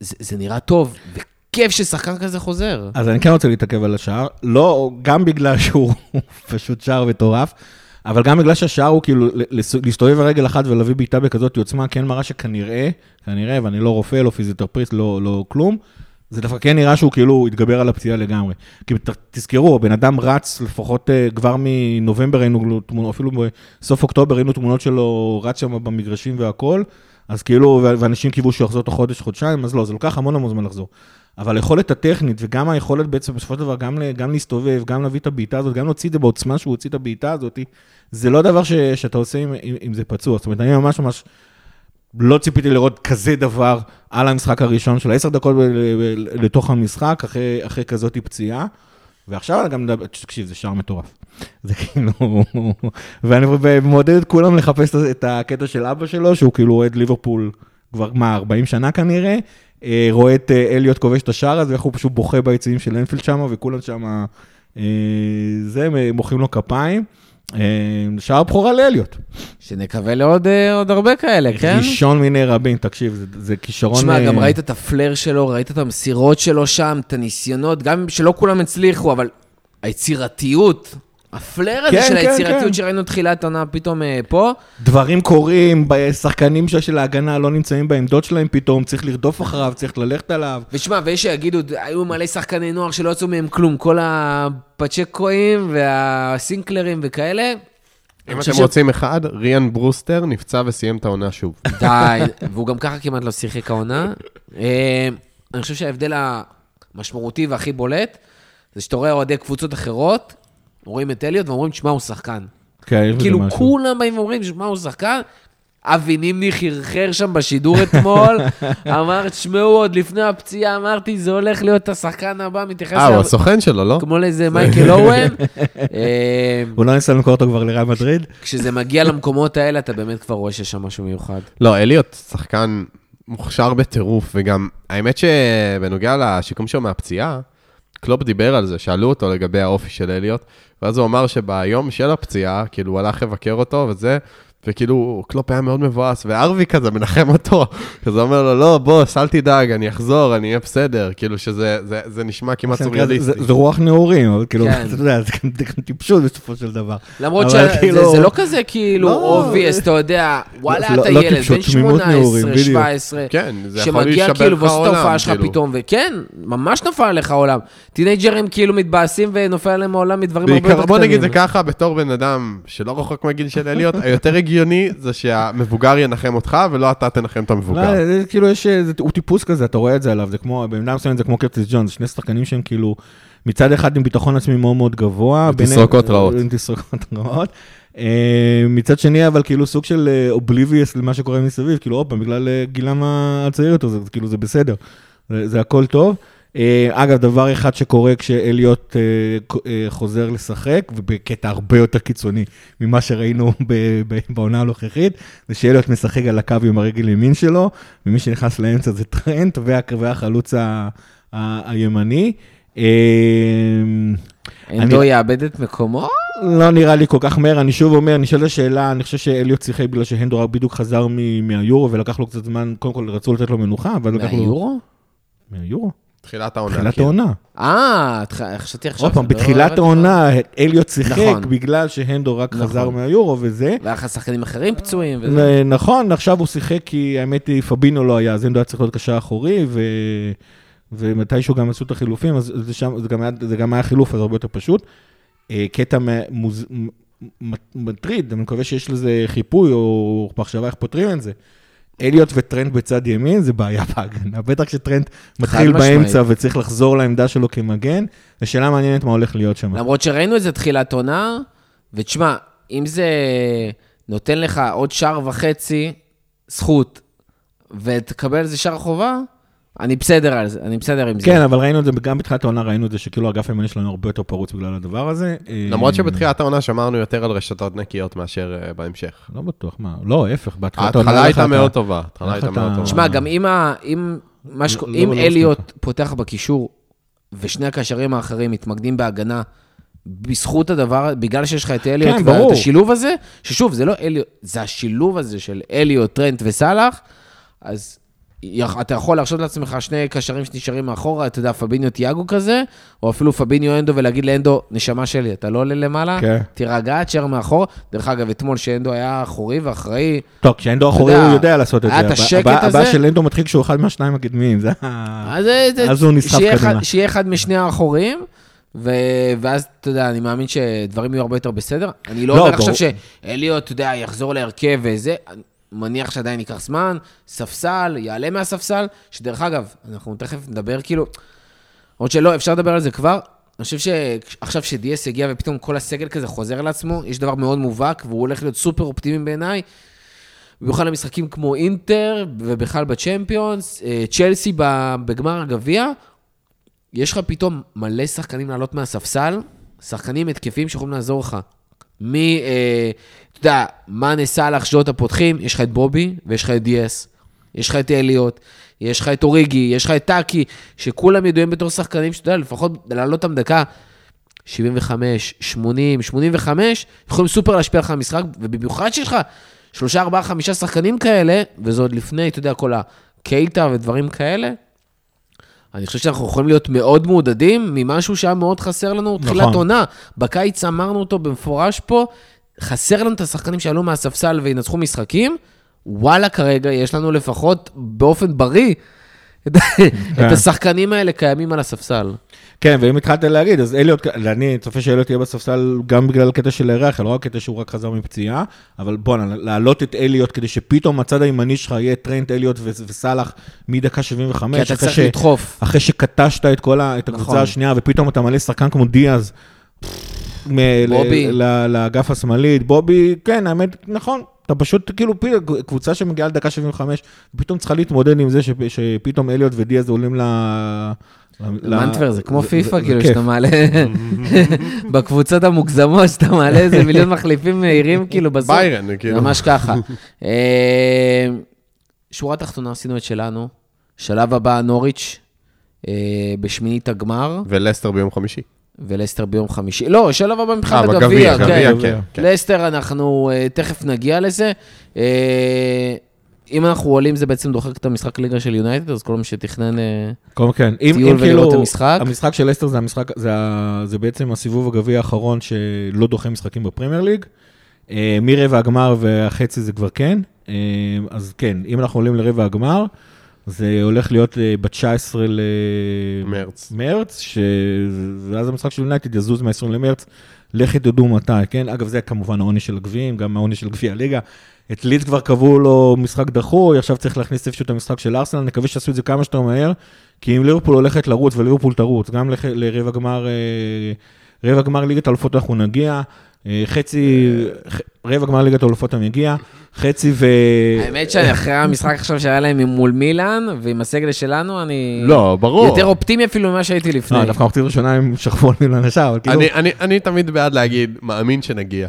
זה, זה נראה טוב, וכיף ששחקן כזה חוזר. אז אני כן רוצה להתעכב על השער, לא, גם בגלל שהוא (laughs) פשוט שער מטורף, אבל גם בגלל שהשער הוא כאילו, להסתובב רגל אחת ולהביא בעיטה בכזאת עוצמה, כן מראה שכנראה, כנראה, ואני לא רופא, לא פיזיותרפריסט, לא, לא כלום, זה דווקא כן נראה שהוא כאילו התגבר על הפציעה לגמרי. כי תזכרו, הבן אדם רץ לפחות אה, כבר מנובמבר ראינו תמונות, אפילו בסוף אוקטובר ראינו תמונות שלו רץ שם במגרשים והכל, אז כאילו, ואנשים קיוו שהוא יחזור תוך חודש, חודשיים, אז לא, זה לוקח המון המון זמן לחזור. אבל היכולת הטכנית וגם היכולת בעצם בסופו של דבר גם, גם להסתובב, גם להביא את הבעיטה הזאת, גם להוציא את זה בעוצמה שהוא הוציא את הבעיטה הזאת, זה לא דבר ש, שאתה עושה אם, אם, זה פצוע. זאת אומרת, אני ממש ממש לא ציפיתי לראות כזה דבר על המשחק הראשון של עשר דקות לתוך המשחק, אחרי, אחרי כזאת פציעה. ועכשיו אני גם מדבר, תקשיב, זה שער מטורף. זה כאילו, ואני מעודד את כולם לחפש את הקטע של אבא שלו, שהוא כאילו אוהד ליברפול כבר, מה, 40 שנה כנראה, אה, רואה את אה, אליוט כובש את השער הזה, איך הוא פשוט בוכה ביציעים של אנפילד שם, וכולם שם, אה, זה, מוחאים לו כפיים. אה, שער בכורה לאליוט. שנקווה לעוד אה, עוד הרבה כאלה, כן? ראשון מיני רבים, תקשיב, זה, זה כישרון... תשמע, אה, גם ראית את הפלר שלו, ראית את המסירות שלו שם, את הניסיונות, גם שלא כולם הצליחו, אבל היצירתיות, הפלר הזה כן, של כן, היצירתיות כן. שראינו תחילת עונה פתאום אה, פה, דברים קורים, שחקנים של- ההגנה לא נמצאים בעמדות שלהם פתאום, צריך לרדוף אחריו, צריך ללכת עליו. ושמע, ויש שיגידו, היו מלא שחקני נוער שלא יצאו מהם כלום, כל הפצ'קואים והסינקלרים וכאלה. אם אתם ש- רוצים אחד, ריאן ברוסטר נפצע וסיים את העונה שוב. די, והוא גם ככה כמעט לא שיחק העונה. אה, אני חושב שההבדל המשמעותי והכי בולט, זה שאתה רואה אוהדי קבוצות אחרות, רואים את אליוט ואומרים, שמע, הוא שחקן. כן, כאילו. כולם באים ואומרים, שמע, הוא שחקן, אבי נימני חרחר שם בשידור אתמול, (laughs) אמר, תשמעו, עוד לפני הפציעה אמרתי, זה הולך להיות השחקן הבא, מתייחס אה, הוא הסוכן שלו, לא? כמו לאיזה מייקל אורן. (laughs) אה, הוא לא ניסה למכור אותו כבר לריאל מדריד? כשזה מגיע למקומות האלה, אתה באמת כבר רואה שיש שם משהו מיוחד. לא, אליוט שחקן מוכשר בטירוף, וגם, האמת שבנוגע לשיקום שלו מהפציעה, קלופ דיבר על זה, שאלו אותו לגבי האופי של אליוט, ואז הוא אמר שביום של הפציעה, כאילו, הוא הלך לבקר אותו וזה, וכאילו, קלופ היה מאוד מבואס, וארווי כזה מנחם אותו, כזה אומר לו, לא, בוס, אל תדאג, אני אחזור, אני אהיה בסדר, כאילו שזה זה, זה נשמע כמעט זה- זה סוריאליסטי. זה רוח נעורים, אבל כאילו, כן. אתה יודע, זה גם- זה טיפשות בסופו של דבר. למרות שזה כאילו- זה לא כזה כאילו לא, obvious, אתה יודע, וואלה, לא- אתה לא ילד, בן תמימות נעורים, 18, בדיוק. 17, כן, זה שמגיע כאילו ועושה את ההופעה שלך. פתאום, וכן, ממש נפל עליך העולם. טינאייג'רים כאילו מתבאסים ונופל עליהם העולם מדברים הרבה יותר קטנים. בוא נגיד זה ככה, בתור בן אדם שלא רחוק מהגיל של אליוט, (laughs) היותר הגיוני זה שהמבוגר ינחם אותך, ולא אתה תנחם את המבוגר. לא, זה כאילו יש, זה- הוא טיפוס כזה, אתה רואה את זה עליו, זה כמו, במידה מסוימת זה כמו קרטיס ג'ונס, שני שחקנים שהם כאילו, מצד אחד עם ביטחון עצמי מאוד מאוד גבוה. עם ביניהם- תסרוקות רעות. עם תסרוקות רעות. אה, מצד שני, אבל כאילו סוג של אובליביוס למה שקורה מסביב, כאילו עוד פעם, בגלל אה, גילם הצעיר יותר, זה כאילו זה בסדר, זה זה הכל טוב. אה, אגב, דבר אחד שקורה כשאליוט אה, אה, חוזר לשחק, ובקטע הרבה יותר קיצוני ממה שראינו (laughs) בעונה הנוכחית, זה שאליוט משחק על הקו עם הרגל ימין שלו, ומי שנכנס לאמצע זה טרנט, וה- והחלוץ הימני. אני- יאבד את מקומו? לא נראה לי כל כך מהר, אני שוב אומר, נשאלת השאלה, אני חושב שאליוט שיחק בגלל שהנדו בדיוק חזר מהיורו, ולקח לו קצת זמן, קודם כל רצו לתת לו מנוחה, אבל לקח לו... מהיורו? מהיורו? תחילת העונה. תחילת כאילו. העונה. אה, חשבתי עכשיו. עוד פעם, בתחילת. העונה אליוט שיחק נכון. בגלל שהנדו רק נכון. חזר מהיורו וזה. והיה לך שחקנים אחרים פצועים וזה. נכון, עכשיו הוא שיחק כי האמת היא, פבינו לא היה, אז הנדו היה צריך להיות קשר אחורי, ו... ומתישהו גם עשו את החילופים, אז זה, שם, זה, גם היה, זה גם היה חילוף, אז הרבה יותר פשוט. אה, קטע מוז... מטריד, אני מקווה שיש לזה חיפוי או מחשבה איך פותרים את זה. אליוט וטרנד בצד ימין זה בעיה בהגנה, בטח כשטרנד מתחיל משמעית. באמצע וצריך לחזור לעמדה שלו כמגן, זו שאלה מעניינת מה הולך להיות שם. למרות שראינו את זה תחילת עונה, ותשמע, אם זה נותן לך עוד שער וחצי זכות, ותקבל על זה שער חובה, אני בסדר על זה, אני בסדר עם זה. כן, אבל ראינו את זה, גם בתחילת העונה ראינו את זה, שכאילו האגף הימני שלנו הרבה יותר פרוץ בגלל הדבר הזה. למרות אה, שבתחילת העונה שמרנו יותר על רשתות נקיות מאשר אה, בהמשך. לא בטוח, מה, לא, ההפך, בהתחלת העונה... ההתחלה הייתה מאוד טובה. ההתחלה הייתה את מאוד טובה. תשמע, גם אם. לא- אם לא- אליוט פותח בקישור, ושני הקשרים האחרים מתמקדים בהגנה, בזכות הדבר, בגלל שיש לך את אליוט, כן, ואת ברור. השילוב הזה, ששוב, זה לא אליוט, זה השילוב הזה של אליוט, טרנט וסאלח, אז אתה יכול להרשות לעצמך שני קשרים שנשארים מאחורה, אתה יודע, פביניו תיאגו כזה, או אפילו פביניו אנדו, ולהגיד לאנדו, נשמה שלי, אתה לא עולה למעלה, כן. תירגע, תשאר מאחור. דרך אגב, אתמול שאנדו היה אחורי ואחראי, טוב, כשאנדו אחורי הוא יודע לעשות את זה. היה את השקט הבע- הזה. הבעיה של אנדו מתחיל כשהוא אחד מהשניים הקדמיים, זה. אז, זה- אז הוא נסחף קדימה. אחד, שיהיה אחד משני האחוריים, ו... ואז, אתה יודע, אני מאמין שדברים יהיו הרבה יותר בסדר. אני לא, לא, אומר עכשיו. שאליוט, אתה יודע, יחזור להרכב וזה, מניח שעדיין ייקח זמן, ספסל, יעלה מהספסל, שדרך אגב, אנחנו תכף נדבר כאילו, עוד שלא, אפשר לדבר על זה כבר. אני חושב שעכשיו שדיאס הגיע ופתאום כל הסגל כזה חוזר לעצמו, יש דבר מאוד מובהק, והוא הולך להיות סופר אופטימי בעיניי. במיוחד למשחקים כמו אינטר, ובכלל בצ'מפיונס, אה, צ'לסי בגמר הגביע, יש לך פתאום מלא שחקנים לעלות מהספסל, שחקנים התקפים שיכולים לעזור לך. מ... אה, אתה יודע, מאנה סאלח, ז'וטה פותחים, יש לך את בובי ויש לך את דיאס. יש לך את אליוט, יש לך את אוריגי, יש לך את טאקי, שכולם ידועים בתור שחקנים שאתה יודע, לפחות לעלות אותם דקה 75, 80, 85, יכולים סופר להשפיע לך על המשחק, ובמיוחד שיש לך שלושה, ארבעה, חמישה שחקנים כאלה, וזה עוד לפני, אתה יודע, כל הקייטה ודברים כאלה. אני חושב שאנחנו יכולים להיות מאוד מעודדים ממשהו שהיה מאוד חסר לנו תחילת נכון. עונה. בקיץ אמרנו אותו במפורש פה, חסר לנו את השחקנים שעלו מהספסל וינצחו משחקים. וואלה, כרגע יש לנו לפחות באופן בריא את, את השחקנים האלה קיימים על הספסל. כן, ואם התחלת להגיד, אז אליוט, אני צופה שאליוט יהיה בספסל גם בגלל הקטע של היררכיה, לא רק קטע שהוא רק חזר מפציעה, אבל בואנה, להעלות את אליוט כדי שפתאום הצד הימני שלך יהיה טרנט אליוט וסאלח מדקה 75, כי אתה צריך ש- לדחוף. אחרי שקטשת את כל ה- את הקבוצה נכון. השנייה, ופתאום אתה מלא שחקן כמו דיאז. מ- בובי. ל- לאגף השמאלית, בובי, כן, האמת, נכון. אתה פשוט, כאילו, קבוצה שמגיעה לדקה 75, פתאום צריכה להתמודד עם זה שפ- שפתאום אליוט ודיאז עולים ל... ל- מנטבר זה כמו פיפא, כאילו. שאתה מעלה, (laughs) בקבוצות המוגזמות, שאתה מעלה איזה (laughs) מיליון מחליפים מהירים, כאילו, בסוף. ביירן, כאילו. ממש ככה. אה, שורה תחתונה, עשינו את שלנו. שלב הבא, נוריץ', אה, בשמינית הגמר, ולסטר ביום חמישי. ולסטר ביום חמישי. לא, שלב הבא מבחינת אה, הגביע, כן. כן. כן. לסטר, אנחנו תכף נגיע לזה. אם אנחנו עולים, זה בעצם דוחק את המשחק ליגה של יונייטד, אז כל מי שתכנן... אה, כל כן. אם, טיול אם כאילו, ולראות את המשחק. המשחק של אסטר זה המשחק, זה, ה- זה בעצם הסיבוב הגביע האחרון שלא דוחה משחקים בפרמייר ליג. אה, מרבע הגמר והחצי זה כבר כן. אה, אז כן, אם אנחנו עולים לרבע הגמר, זה הולך להיות אה, ב-19 מרץ. למרץ, ש- ואז המשחק של יונייטד יזוז מה-20 למרץ. לכי תדעו מתי, כן? אגב, זה כמובן העונש של הגביעים, גם העונש של גביע הליגה. את ליד כבר קבעו לו משחק דחוי, עכשיו צריך להכניס איפשהו את המשחק של ארסנל, נקווה שיעשו את זה כמה שיותר מהר, כי אם ליברפול הולכת לרוץ וליברפול תרוץ, גם לרבע גמר, אה, גמר ליגת האלופות אנחנו נגיע, חצי, ח- רבע גמר ליגת האלופות אני מגיע, חצי ו... האמת שאני אחרי המשחק עכשיו שהיה להם מול מילאן, ועם הסגל שלנו, אני... לא, ברור. יותר אופטימי אפילו ממה שהייתי לפני. לא, דווקא מחצית ראשונה הם שכבו על מילן השער, אבל כאילו... אני, תמיד בעד להגיד, מאמין שנגיע.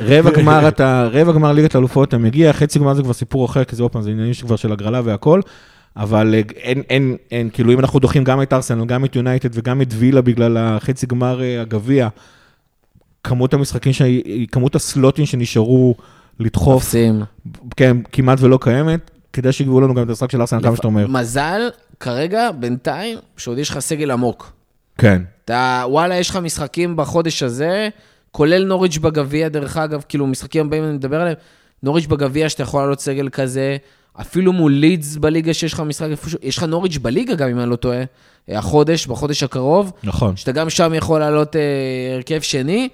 רבע גמר אתה, רבע גמר ליגת האלופות אתה מגיע, חצי גמר זה כבר סיפור אחר, כי זה עוד פעם, זה עניינים שכבר של הגרלה והכל, אבל אה, אין, אין, אין, כאילו אם אנחנו דוחים גם את ארסנל, גם את יונייטד וגם את וילה בגלל החצי גמר אה, הגביע, כמות המשחקים, ש... כמות הסלוטים שנשארו לדחוף, תופסים. כן, כמעט ולא קיימת, כדי שיגבו לנו גם את המשחק של ארסנל כמה שאתה אומר. מזל, כרגע, בינתיים, שעוד יש לך סגל עמוק. כן. אתה, וואלה, יש לך משחקים בחודש הזה, כולל נוריץ' בגביע, דרך אגב, כאילו, משחקים הבאים אני מדבר עליהם, נוריץ' בגביע, שאתה יכול לעלות סגל כזה, אפילו מול לידס בליגה, שיש לך משחק איפשהו, יש לך נוריץ' בליגה גם, אם אני לא טועה, החודש, בחודש הקרוב, נכון. שאתה גם שם יכול לעלות אה, הרכב שני.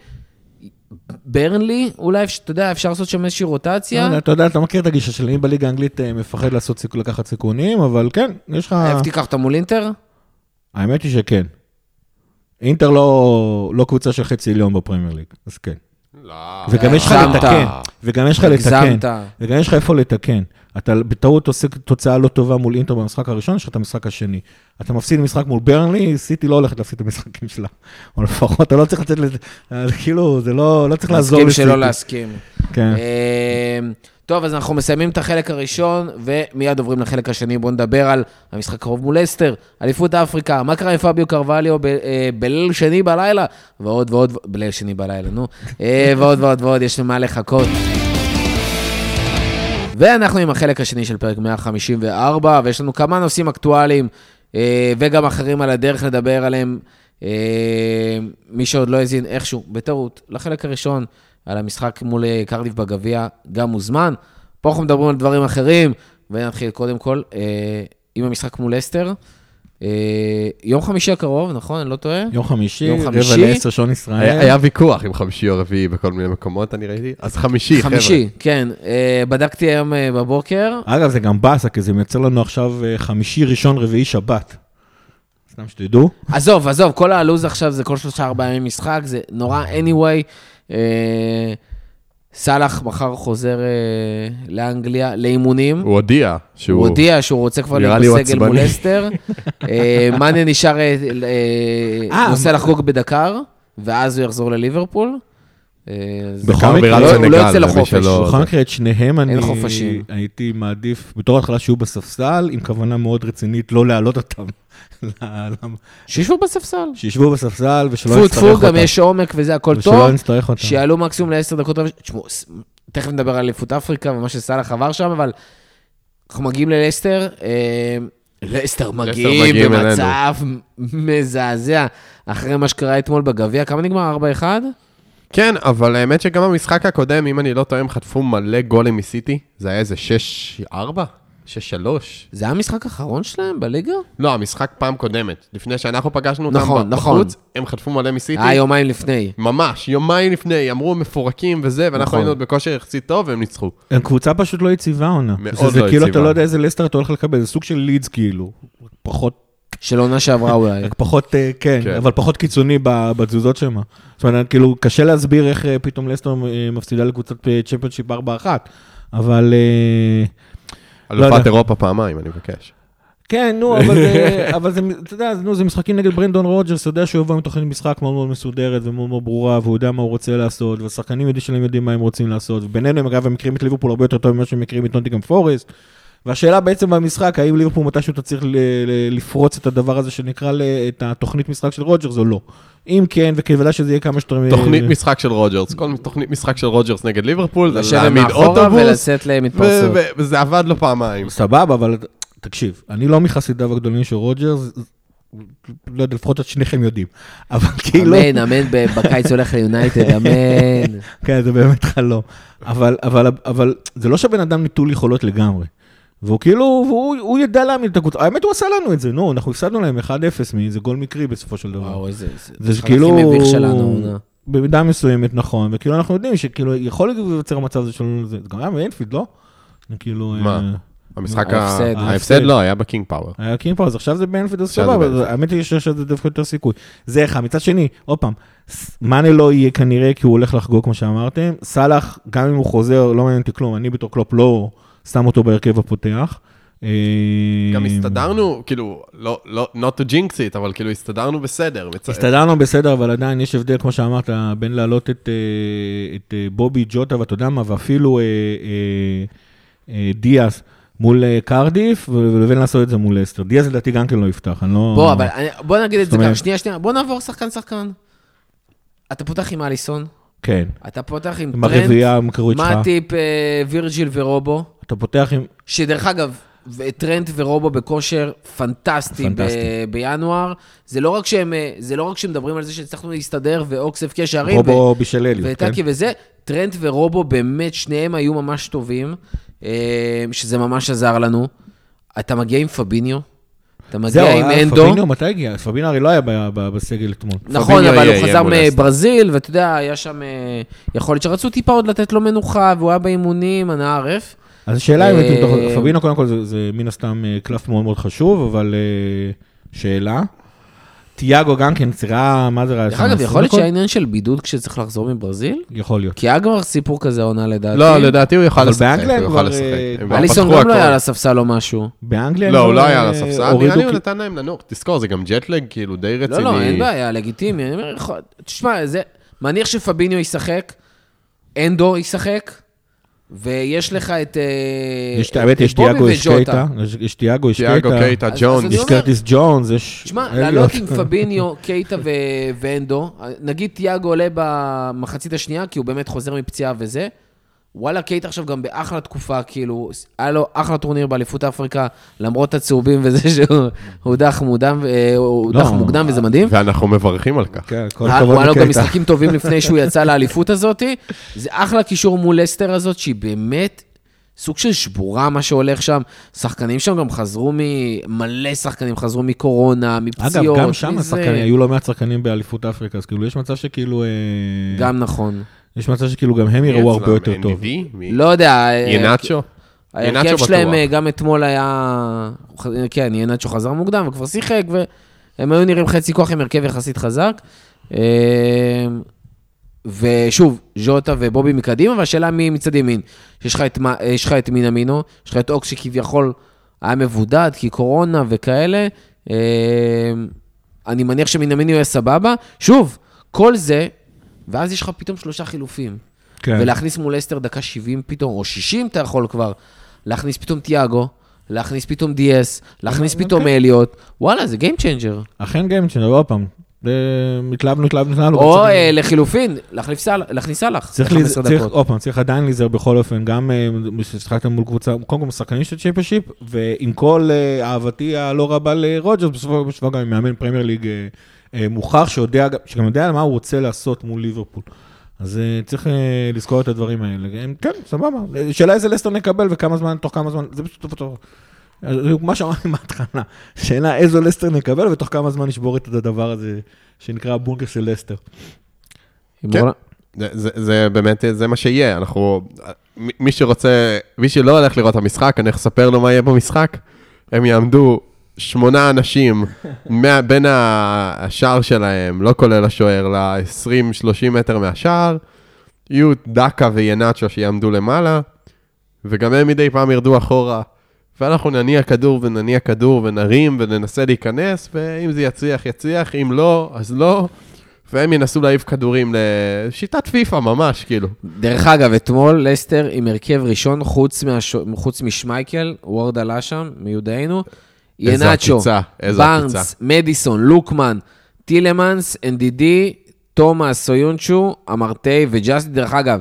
ברנלי, אולי, אתה יודע, אפשר לעשות שם איזושהי לא רוטציה. יודע, אתה יודע, אתה מכיר את הגישה שלי, אני בליגה האנגלית אה, מפחד לעשות לקחת סיכונים, אבל כן, יש לך... תיקח אותה מול אינטר? האמת היא שכן. אינטר לא, לא קבוצה של חצי עליון בפרמייר ליג, אז כן. לא. וגם יש לך. לתקן, וגם יש לך לתקן. וגם יש לך איפה לתקן. אתה בטעות עושה תוצאה לא טובה מול אינטר במשחק הראשון, יש לך את המשחק השני. אתה מפסיד משחק מול ברנלי, סיטי לא הולכת להפסיד את המשחקים שלה. (laughs) או לפחות, אתה לא צריך לצאת לזה, אה, כאילו, זה לא, לא צריך לעזור להסכים לסיטי. שלא להסכים. כן. טוב, אז אנחנו מסיימים את החלק הראשון, ומיד עוברים לחלק השני. בואו נדבר על המשחק הקרוב מול אסטר, אליפות אפריקה, מה קרה עם פביו קרווליו אה, בליל שני בלילה, ועוד ועוד, בליל שני בלילה, נו, אה, ועוד ועוד ועוד, יש למה לחכות. ואנחנו עם החלק השני של פרק 154, ויש לנו כמה נושאים אקטואליים, אה, וגם אחרים על הדרך לדבר עליהם. מי שעוד לא האזין איכשהו, בטעות, לחלק הראשון, על המשחק מול אה, קרדיף בגביע, גם מוזמן. פה אנחנו מדברים על דברים אחרים, ונתחיל קודם כל אה, עם המשחק מול אסטר. אה, יום חמישי הקרוב, נכון? אני לא טועה? יום חמישי, יום רבע חמישי. לעשר שעון ישראל. היה היה ויכוח עם חמישי או רביעי בכל מיני מקומות, אני ראיתי. אז חמישי, חבר'ה. חמישי, כן. אה, בדקתי היום אה, בבוקר. אגב, זה גם באסה, כי זה מייצר לנו עכשיו אה, חמישי, ראשון, רביעי, שבת. סתם שתדעו. עזוב, עזוב, כל הלו"ז עכשיו זה כל שלושה ארבעה ימים משחק, זה נורא anyway. אה, סאלח מחר חוזר אה, לאנגליה לאימונים. הוא הודיע שהוא... הוא הודיע שהוא רוצה כבר להיות בסגל מול. אסטר. אה, מאניה נשאר, נוסע לחגוג בדקר, ואז הוא יחזור לליברפול. אה, בכל מקרה, לא- הוא לא יוצא לחופש. בכל מקרה, את שניהם אני. הייתי מעדיף, בתור התחלה שיהיו בספסל, עם כוונה מאוד רצינית לא להעלות אותם. (laughs) שישבו בספסל. שישבו בספסל ושלא טפו נצטרך טפו, אותם. גם יש עומק וזה הכל ושלא טוב. נצטרך אותם. שיעלו מקסימום לעשר דקות. תשמעו, תכף נדבר על אליפות אפריקה ומה שסאלח עבר שם, אבל אנחנו מגיעים ללסטר. אה, לסטר מגיעים מגיעים במצב מזעזע. אחרי מה שקרה אתמול בגביע, כמה נגמר? 4-1? כן, אבל האמת שגם במשחק הקודם, אם אני לא טועה, הם חטפו מלא גולים מסיטי. זה היה איזה 6-4? 6-3? זה היה המשחק האחרון שלהם בליגה? לא, המשחק פעם קודמת. לפני שאנחנו פגשנו אותם נכון, ב- נכון. בחוץ, הם חטפו מלא מסיטי. היה יומיים לפני. ממש, יומיים לפני, אמרו מפורקים וזה, ואנחנו נכון. היינו עוד בכושר יחסית טוב, והם ניצחו. הם קבוצה פשוט לא יציבה עונה. מאוד זה- זה לא כאילו אתה יציבה. לא יודע איזה לסטר אתה הולך לקבל, זה סוג של לידס כאילו. פחות של עונה שעברה אולי. רק פחות, אה, כן, כן. אבל פחות קיצוני ב- בתזוזות שם. זאת אומרת, כאילו, קשה להסביר איך אה, פתאום לסטר אה, מפסידה לקבוצת צ'מפיונשיפ 4-1, אבל... לא אלופת. אירופה פעמיים, אני מבקש. כן, נו, אבל זה, (laughs) אבל זה, אתה יודע, נו, זה משחקים נגד ברנדון רוג'רס, אתה יודע שהוא יבוא עם תוכנית משחק מאוד מאוד מסודרת ומאוד מאוד ברורה, והוא יודע מה הוא רוצה לעשות, והשחקנים יודעים שלהם יודעים מה הם רוצים לעשות, ובינינו הם אגב הם מכירים את ליברפול הרבה יותר טוב ממה שהם מכירים את נוטינגהאם פורסט. והשאלה בעצם במשחק, האם ליברפול מתישהו אתה צריך ל- ל- לפרוץ את הדבר הזה שנקרא ל- את התוכנית משחק של רוג'רס או לא. אם כן, אז כדאי שזה יהיה כמה שיותר... תוכנית משחק של רוג'רס, כל תוכנית משחק של רוג'רס נגד ליברפול, זה לשבת להעמיד מאחורה אוטובוס, ולצאת. ו- וזה עבד לו פעמיים. סבבה, אבל תקשיב, אני לא מחסידיו הגדולים של רוג'רס, לא יודע, לפחות את שניכם יודעים. אבל כאילו... אמן, אמן, בקיץ הולך ליונייטד, אמן. כן, זה באמת חלום. אבל זה לא שהבן אדם נטול יכולות לגמרי. והוא כאילו, הוא, הוא ידע להעמיד את הקבוצה. האמת, הוא עשה לנו את זה, נו, אנחנו הפסדנו להם 1-0 מאיזה גול מקרי בסופו של דבר. וואו, איזה... זה המשחק כאילו... הכי מביך שלנו. במידה מסוימת, נכון. וכאילו, אנחנו יודעים שכאילו, יכול להיווצר מצב הזה של... זה גם היה באנפילד, לא? זה כאילו... מה? אה, המשחק, ה- ההפסד. ההפסד לא, היה בקינג פאוור. היה קינג עכשיו זה באנפילד, אז עכשיו זה סבבה, באנפילד. אז האמת היא שיש לזה דווקא יותר סיכוי. זה אחד. מצד שני, עוד פעם, מאנה לא יהיה כנראה כי הוא הולך לחגוג כמו שאמרתם. סאלח, גם אם הוא חוזר, לא מעניין אותי כלום, אני בתור קלופ לא שם אותו בהרכב הפותח. אה, גם הסתדרנו, כאילו, לא, לא, not to jinx it, אבל כאילו הסתדרנו בסדר. הסתדרנו בסדר, אבל עדיין יש הבדל, כמו שאמרת, בין להעלות את, אה, את אה, בובי, ג'וטה, ואתה יודע מה, ואפילו אה, אה, אה, דיאס מול אה, קרדיף, לבין לעשות את זה מול לסטר. דיאס לדעתי גם כן לא יפתח, אני לא... בוא, אבל אני- בוא נגיד את זה ככה, שנייה, שנייה, בוא נעבור שחקן-שחקן. אתה פותח עם אליסון, כן. אתה פותח עם עם טרנט, הרביעייה המקורית שלך. מאטיפ, אה, וירג'יל ורובו, אתה פותח עם... שדרך אגב, ו- טרנט ורובו בכושר פנטסטי, פנטסטי. ב- בינואר. זה לא רק שהם, אה, זה לא רק שמדברים על זה שהצלחנו להסתדר ואוקס הבקיע שערים, ו- רובו בישל אליוט, כן? וטאקי וזה, טרנט ורובו באמת, שניהם היו ממש טובים, אה, שזה ממש עזר לנו. אתה מגיע עם פביניו, אתה זהו, מגיע עם אה, אנדו. פביניו מתי הגיע? פביניו הרי לא היה ב- ב- בסגל אתמול. נכון, אבל יהיה- הוא חזר. מברזיל, ואתה יודע, היה שם, יכול להיות שרצו טיפה עוד לתת לו מנוחה, והוא היה באימונים, אנא ערף. אז השאלה אם אה, אתם... תוך- פביניו קודם כל זה- זה מן הסתם אה, קלף מאוד מאוד חשוב, אבל אה, שאלה. תיאגו גם כן, צירה, מה זה ראה? דרך אגב, יכול להיות שהיה עניין של בידוד כשצריך לחזור מברזיל? יכול להיות. כי היה כבר סיפור כזה עונה לדעתי. לא, לדעתי הוא אבל לשחק, באנגליה הוא כבר. אה, אליסון גם לא. היה על הספסל או משהו. באנגליה... לא, הוא לא היה על אה, הספסל, נראה לי הוא נתן להם לנוח. תזכור, זה גם ג'טלג, כאילו, די לא, רציני. לא, אין בעיה, לגיטימי. תשמע, זה... מניח שפביניו ישחק, אנדו ישחק, ויש לך את... אה, יש, האמת, יש תיאגו, יש. קייטה, יש- תיאגו, יש תיאגו, קייטה, קייטה, אז- ג'ונס. יש קרטיס ג'ונס, יש... תשמע. לעלות עם פביניו, קייטה ו- ואנדו, נגיד תיאגו עולה במחצית השנייה, כי הוא באמת חוזר מפציעה וזה, וואלה, קייטה עכשיו גם באחלה תקופה, כאילו, היה לו אחלה טורניר באליפות אפריקה, למרות הצהובים וזה שהוא הודח מוקדם, אה, הוא הודח לא, מוקדם וזה מדהים. ואנחנו מברכים על כך. כן, כל היה הכבוד היה לו גם. משחקים טובים לפני שהוא (laughs) יצא לאליפות הזאת. זה אחלה קישור מול לסטר הזאת, שהיא באמת סוג של שבורה, מה שהולך שם. שחקנים שם גם חזרו מ... מלא שחקנים חזרו מקורונה, מפציעות, אגב, גם שם היו לא מעט שחקנים באליפות אפריקה, אז כאילו יש מצב שכאילו... אה, גם נכון. יש מצב שכאילו גם הם יראו? הרבה יותר טוב. לא יודע. אה, ינאצ'ו? ההרכב ינאצ'ו שלהם בטוח. אה, גם אתמול היה... כן, ינאצ'ו חזר מוקדם וכבר שיחק, והם היו נראים חצי כוח עם הרכב יחסית חזק. אה, ושוב, ז'וטה ובובי מקדימה, והשאלה מי מצד ימין. יש לך את, מה- יש לך את מינמינו, יש לך את אוקס שכביכול היה מבודד, כי קורונה וכאלה. אה, אני מניח שמינמינו יהיה סבבה. שוב, כל זה, ואז יש לך פתאום שלושה חילופים. כן. ולהכניס מול לסטר דקה 70 פתאום, או 60 אתה יכול כבר, להכניס פתאום תיאגו, להכניס פתאום די.אס, להכניס אוקיי. פתאום אליוט, וואלה, זה game changer. אכן game changer, עוד פעם. התלהבנו, התלהבנו, התלהבנו. או אה, לחילופין, להכניס סאלח. צריך, ל- להיז- 15 צריך, דקות. עוד פעם, צריך עדיין להיזהר בכל אופן, גם אה, ששחקתם מול קבוצה, קודם כל שחקנים של צ'מפיונשיפ, ועם כל אה, אהבתי הלא רבה לרוג'רס, בסופו של דבר גם עם מאמן פרמייר ליג אה, אה, מוכח, שיודע, שגם יודע מה הוא רוצה לעשות מול ליברפול. אז אה, צריך אה, לזכור את הדברים האלה. כן, סבבה. שאלה איזה לסטר נקבל וכמה זמן, תוך כמה זמן, זה פשוט טוב. מה שאמרתי (laughs) מההתחלה, שאלה איזו לסטר נקבל ותוך כמה זמן נשבור את הדבר הזה שנקרא הבונקר של לסטר. כן. רולנד- זה- זה- זה באמת, זה מה שיהיה. אנחנו, מי- שרוצה, מי שלא הולך לראות את המשחק, אני לספר לו מה יהיה במשחק. הם יעמדו שמונה אנשים מה, בין השער שלהם, לא כולל השוער, ל-20-30 מטר מהשער, יהיו דקה וינאצ'ו שיעמדו למעלה, וגם הם מדי פעם ירדו אחורה. ואנחנו נניע כדור ונניע כדור ונרים וננסה להיכנס, ואם זה יצליח, יצליח, אם לא, אז לא. והם ינסו להעיף כדורים לשיטת פיפא ממש, כאילו. דרך אגב, אתמול לסטר עם הרכב ראשון, חוץ, מהש... חוץ משמייקל, וורד עלה שם, מיודענו. ינאצ'ו. בארנס, מדיסון, לוקמן, טילמנס, NDD, תומאס, סויונצ'ו, אמרטי וג'אסטי. דרך אגב,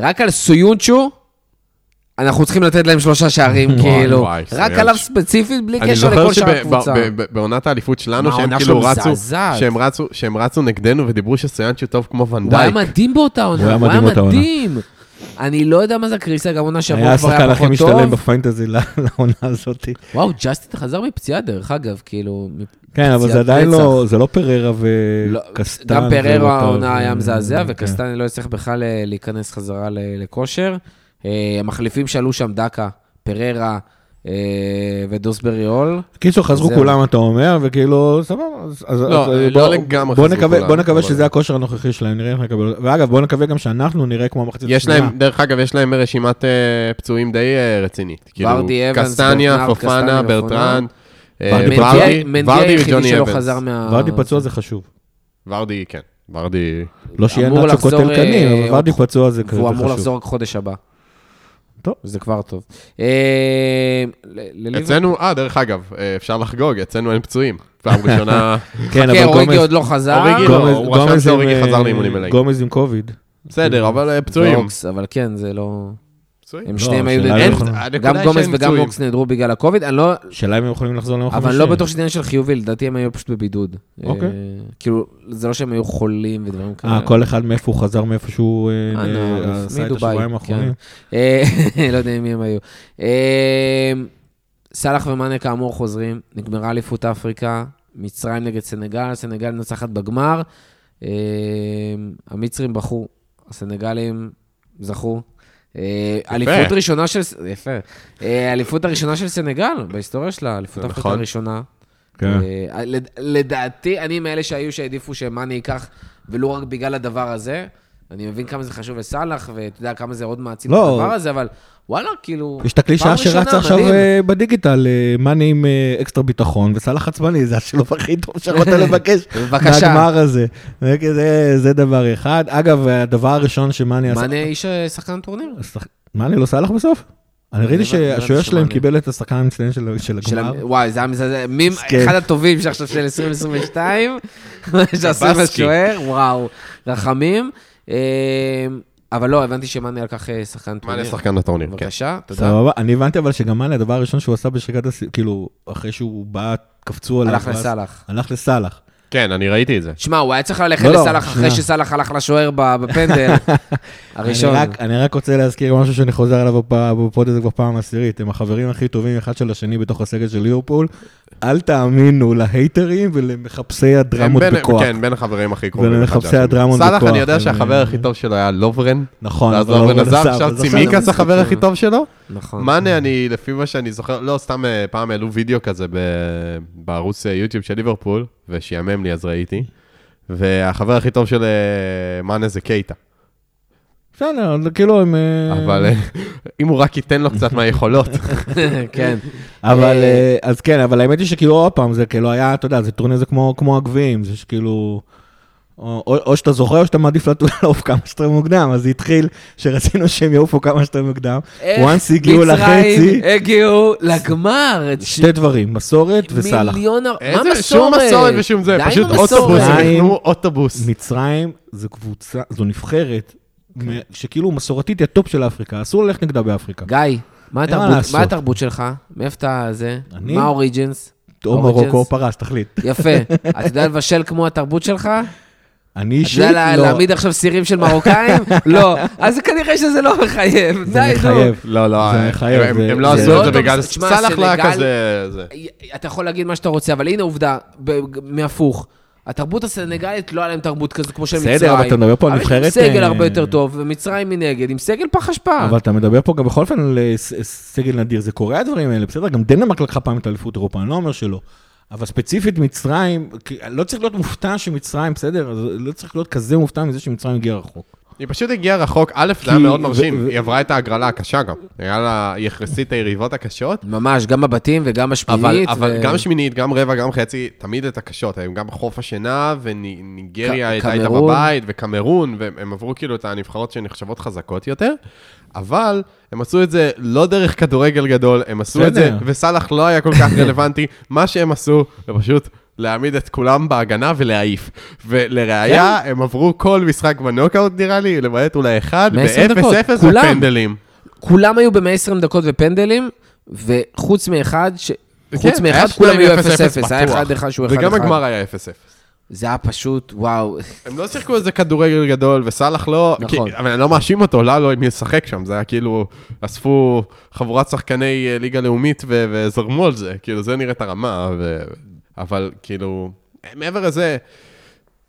רק על סויונצ'ו, אנחנו צריכים לתת להם שלושה שערים, (laughs) כאילו. וואי, רק. עליו ספציפית, בלי אני קשר זוכר לכל שאר הקבוצה. שבעונת האליפות שלנו, שהם כאילו רצו. שהם רצו, שהם רצו נגדנו ודיברו שסויאנצ'ו טוב כמו הוא היה ונדייק. מדהים באותה עונה, הוא היה. מדהים. אני לא יודע מה זה הקריסה, גם עונה שעברה היה כבר השחקן היה הכי פחות משתלם טוב. בפיינטזי (laughs) לעונה הזאת. וואו, ג'סטין חזר מפציעה דרך אגב, כאילו... כן, אבל זה עדיין לא. זה לא פררה לא, וקסטן. גם פררו וווטר, העונה היה מזעזע, כן. וקסטני לא הצליח בכלל אה, להיכנס חזרה לכושר. אה, המחליפים שעלו שם דקה, פררה ודוסברי הול. קיצור, חזרו. כולם, אתה אומר, וכאילו, סבבה. אז- לא, אז לא בוא- לגמרי בוא חזרו נקווה- כולם, בוא נקווה שזה הכושר הנוכחי שלהם, נראה איך נקבל. ואגב, בוא נקווה גם שאנחנו נראה כמו המחצית יש להם, דרך אגב, יש להם רשימת אה, פצועים די אה, רצינית. כאילו, ורדי, אבנס, קסטניה, פופנה, ברטרן, אה, ורדי וג'וני אבנס. ורדי פצוע זה חשוב. ורדי, כן. ורדי... לא שיהיה נאצ'ו קוטל קנים, אה, אבל ורדי פצוע זה זה והוא חשוב. אמור לחזור רק חודש הבא. טוב. זה כבר טוב. אה, אצלנו, אה, דרך אגב, אה, אפשר לחגוג, אצלנו אין פצועים. פעם ראשונה, (laughs) כן, אבל אוריגי גומז- עוד לא חזר. אוריגי לא. הוא רשם שאוריגי חזר אה, לאימונים מלאים. גומז עם קוביד. בסדר, אבל פצועים. אבל כן, זה לא... פצועים. הם לא, שניהם היו... גם גומז וגם. ווקס נעדרו בגלל הקוביד, אני לא... שאלה אם הם יכולים לחזור ליום חמישי. אבל אני לא בטוח שזה עניין של חיובי, לדעתי הם היו פשוט בבידוד. אוקיי. אה, כאילו, זה לא שהם היו חולים ודברים כאלה. אה, כל אחד מאיפה הוא חזר, מאיפה שהוא אה, אה, נו, אה, עשה את השבועיים כן. האחרונים. אה, (laughs) לא יודע מי הם היו. אה, סאלח ומאנה כאמור חוזרים, נגמרה אליפות אפריקה, מצרים נגד סנגל, סנגל נצחת בגמר. אה, המצרים בחו, הסנגלים זכו. אה, אליפות ראשונה של... יפה. אה, אליפות הראשונה של סנגל בהיסטוריה שלה, אליפות נכון. הראשונה. כן. אה, לד- לדעתי, אני מאלה שהיו שהעדיפו שמאני ייקח, ולו רק בגלל הדבר הזה. אני מבין כמה זה חשוב לסאלח, ואתה יודע כמה זה עוד מעצים את לא. הדבר הזה, אבל וואלה, כאילו... יש את הקלישאה ראשונה, שרצה עכשיו. אה, בדיגיטל, אה, מאני עם אה, אקסטרה ביטחון, וסאלח עצבני, זה השילוב הכי טוב שיכולת (laughs) לבקש בבקשה. מהגמר הזה. זה- זה- זה דבר אחד. אגב, הדבר הראשון שמאני. מאני איש שחקן טורניר. מאני לא סאלח בסוף? אני ראיתי הבנתי, הבנתי שהשוער שלהם. קיבל את השחקן המצטיין של הגמר. וואי, זה היה מזעזע. מסכן. אחד הטובים שעכשיו של 2022, שעשו בסקי. לשוער, וואו, רחמים. אה, אבל לא, הבנתי שמאני לקח אה, שחקן מה טורניר. לשחקן בטורניר, כן. בבקשה, תודה. סבבה, אני הבנתי אבל שגם מאני, הדבר הראשון שהוא עשה בשריקת. כאילו, אחרי שהוא בא, קפצו עליו. הלך לסאלח. הלך לסאלח. כן, אני ראיתי את זה. שמע, הוא היה צריך ללכת לא, לא, לסאלח אחרי שנייה. שסאלח הלך לשוער בפנדל (laughs) הראשון. אני רק, אני רק רוצה להזכיר משהו שאני חוזר עליו בפ- בפוד הזה כבר פעם עשירית. הם החברים הכי טובים אחד של השני בתוך הסגל של ליברפול. אל תאמינו להייטרים ולמחפשי הדרמות בין- בכוח. כן, בין החברים הכי קרובים. ולמחפשי. הדרמות סאלח, בכוח, אני יודע שהחבר הכי טוב שלו היה לוברן. נכון, ואז לוברן לא עזב, עזב, עכשיו צימיקס זה החבר הכי טוב שלו. נכון. מאנה, אני, לפי מה שאני זוכר, לא, סתם אה, פעם העלו וידאו כזה ב- בערוץ אה, יוטיוב של ליברפול, ושיאמם לי אז ראיתי, והחבר הכי טוב של אה, מאנה זה קייטה. בסדר, זה כאילו הם... אה, אבל אה, אם הוא רק ייתן לו קצת מהיכולות. (laughs) כן. אבל, אז כן, אבל האמת היא שכאילו עוד פעם, זה כאילו היה, אתה יודע, זה טורניר זה כמו, כמו הגביעים, זה שכאילו, או, או, או שאתה זוכר או שאתה מעדיף לת- (laughs) לעוף כמה שיותר מוקדם, אז זה התחיל שרצינו שהם יעופו כמה שיותר מוקדם. once הגיעו לחצי, מצרים הגיעו לגמר. שתי דברים, מסורת וסאלח. מיליון... מה איזה- שום מסורת? מסורת ושום זה, פשוט. אוטובוס, הם. יקנו אוטובוס. מצרים זו קבוצה, זו נבחרת, שכאילו מסורתית היא הטופ של אפריקה, אסור ללכת נגדה באפריקה. גיא, מה התרבות-? מה התרבות שלך? מאיפה אתה זה? אני? מה ה origins? או. מרוקו או פרס, תחליט. יפה. (laughs) אתה יודע לבשל כמו התרבות שלך? אני אתה אישית, יודע לה- לא. להעמיד עכשיו סירים של מרוקאים? (laughs) לא. אז כנראה שזה לא מחייב. זה. מחייב. לא, לא, זה הם- מחייב, הם- לא עשו את זה לא בגלל, לא היה סנגל- כזה... זה. אתה יכול להגיד מה שאתה רוצה, אבל הנה עובדה, מהפוך. התרבות הסנגלית, לא היה להם תרבות כזו כמו של מצרים. בסדר, אבל אתה מדבר פה על אבל נבחרת, עם סגל אה, הרבה יותר טוב, ומצרים מנגד, עם סגל פח אשפה. אבל אתה מדבר פה גם בכל אופן על אה, סגל נדיר, זה קורה הדברים האלה, בסדר? גם דנמרק לקחה פעם את אליפות אירופה, אני לא אומר שלא. אבל ספציפית מצרים, לא צריך להיות מופתע שמצרים, בסדר? לא צריך להיות כזה מופתע מזה שמצרים הגיעה רחוק. היא פשוט הגיעה רחוק, א', זה היה מאוד מרשים, היא עברה את ההגרלה הקשה גם. היה לה יחסית היריבות הקשות, ממש, גם בבתים וגם אבל, בשמינית. אבל גם שמינית, גם רבע, גם חצי, תמיד את הקשות. הם גם חוף השינה, וניגריה הייתה איתה. בבית, וקמרון, והם עברו כאילו את הנבחרות שנחשבות חזקות יותר, אבל הם עשו את זה לא דרך כדורגל גדול, הם עשו את זה. וסאלח לא היה כל כך (coughs) רלוונטי. מה שהם עשו, זה פשוט להעמיד את כולם בהגנה ולהעיף. ולראיה, כן. הם עברו כל משחק בנוקאוט נראה לי, למעט אולי אחד, 120 דקות, ב-0-0 כולם. ופנדלים. כולם היו ב-120 דקות ופנדלים, וחוץ מאחד, ש... חוץ כן, היה מאחד, כולם היו 0-0. 0-0 היה. אחד אחד שהוא 1-1. וגם הגמר היה 0-0. זה היה פשוט, וואו. הם לא שיחקו איזה כדורגל גדול, וסאלח לא... נכון. כי, אבל אני לא מאשים אותו, לא, לא, אם ישחק שם, זה היה כאילו, אספו חבורת שחקני אה, ליגה לאומית ו- וזרמו על זה, כאילו, זה נראית הרמה, ו... אבל כאילו, מעבר לזה,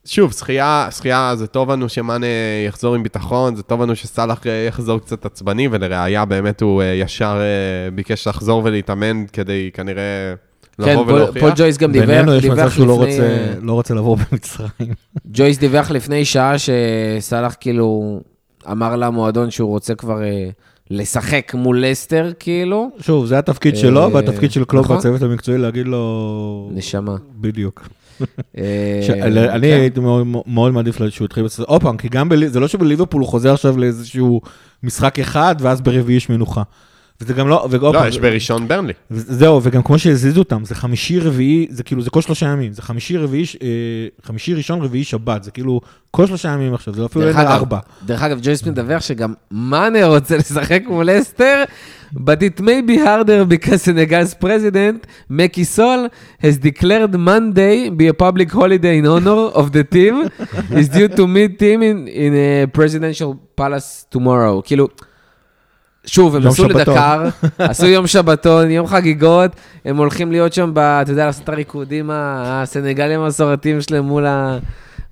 שוב, שחייה, שחייה זה טוב לנו שמאנה יחזור עם ביטחון, זה טוב לנו שסאלח אה, יחזור קצת עצבני, ולראיה באמת הוא אה, ישר אה, ביקש לחזור ולהתאמן כדי כנראה כן, לבוא פול- ג'ויס גם דיווח, בינינו יש מצב שהוא לא. רוצה- לא רוצה לעבור (laughs) במצרים. ג'ויס דיווח לפני שעה שסאלח כאילו אמר למועדון שהוא רוצה כבר אה, לשחק מול לסטר, כאילו. שוב, זה התפקיד אה, שלו, והתפקיד של קלוב נכון. בצוות המקצועי להגיד לו... נשמה. בדיוק. אה, ש- אני כן. הייתי מאוד מעדיף שהוא יתחיל בצד, עוד פעם, כי גם, זה לא שבליברפול הוא חוזר עכשיו לאיזשהו משחק אחד, ואז ברביעי יש מנוחה. וזה גם לא, ועוד לא, יש בראשון ברנלי. זהו, וגם כמו שהזיזו אותם, זה חמישי, רביעי, זה כאילו, זה כל שלושה ימים, זה חמישי, רביעי, אה, חמישי, ראשון, רביעי, שבת, זה כאילו, כל שלושה ימים עכשיו, זה אפילו אין ארבע. דרך אגב, ג'ויס מדווח שגם מאנה רוצה (laughs) לשחק מול לסטר, but it may be harder because Senegal's president, מקי סול, has declared Monday be a public holiday in honor of the team, is due to meet team in, in a presidential palace tomorrow. כאילו, שוב, הם נסעו שבתון. לדקר, (laughs) עשו יום שבתון, יום חגיגות, הם הולכים להיות שם, ב, אתה יודע, לעשות את הריקודים הסנגלים המסורתיים שלהם מול, ה,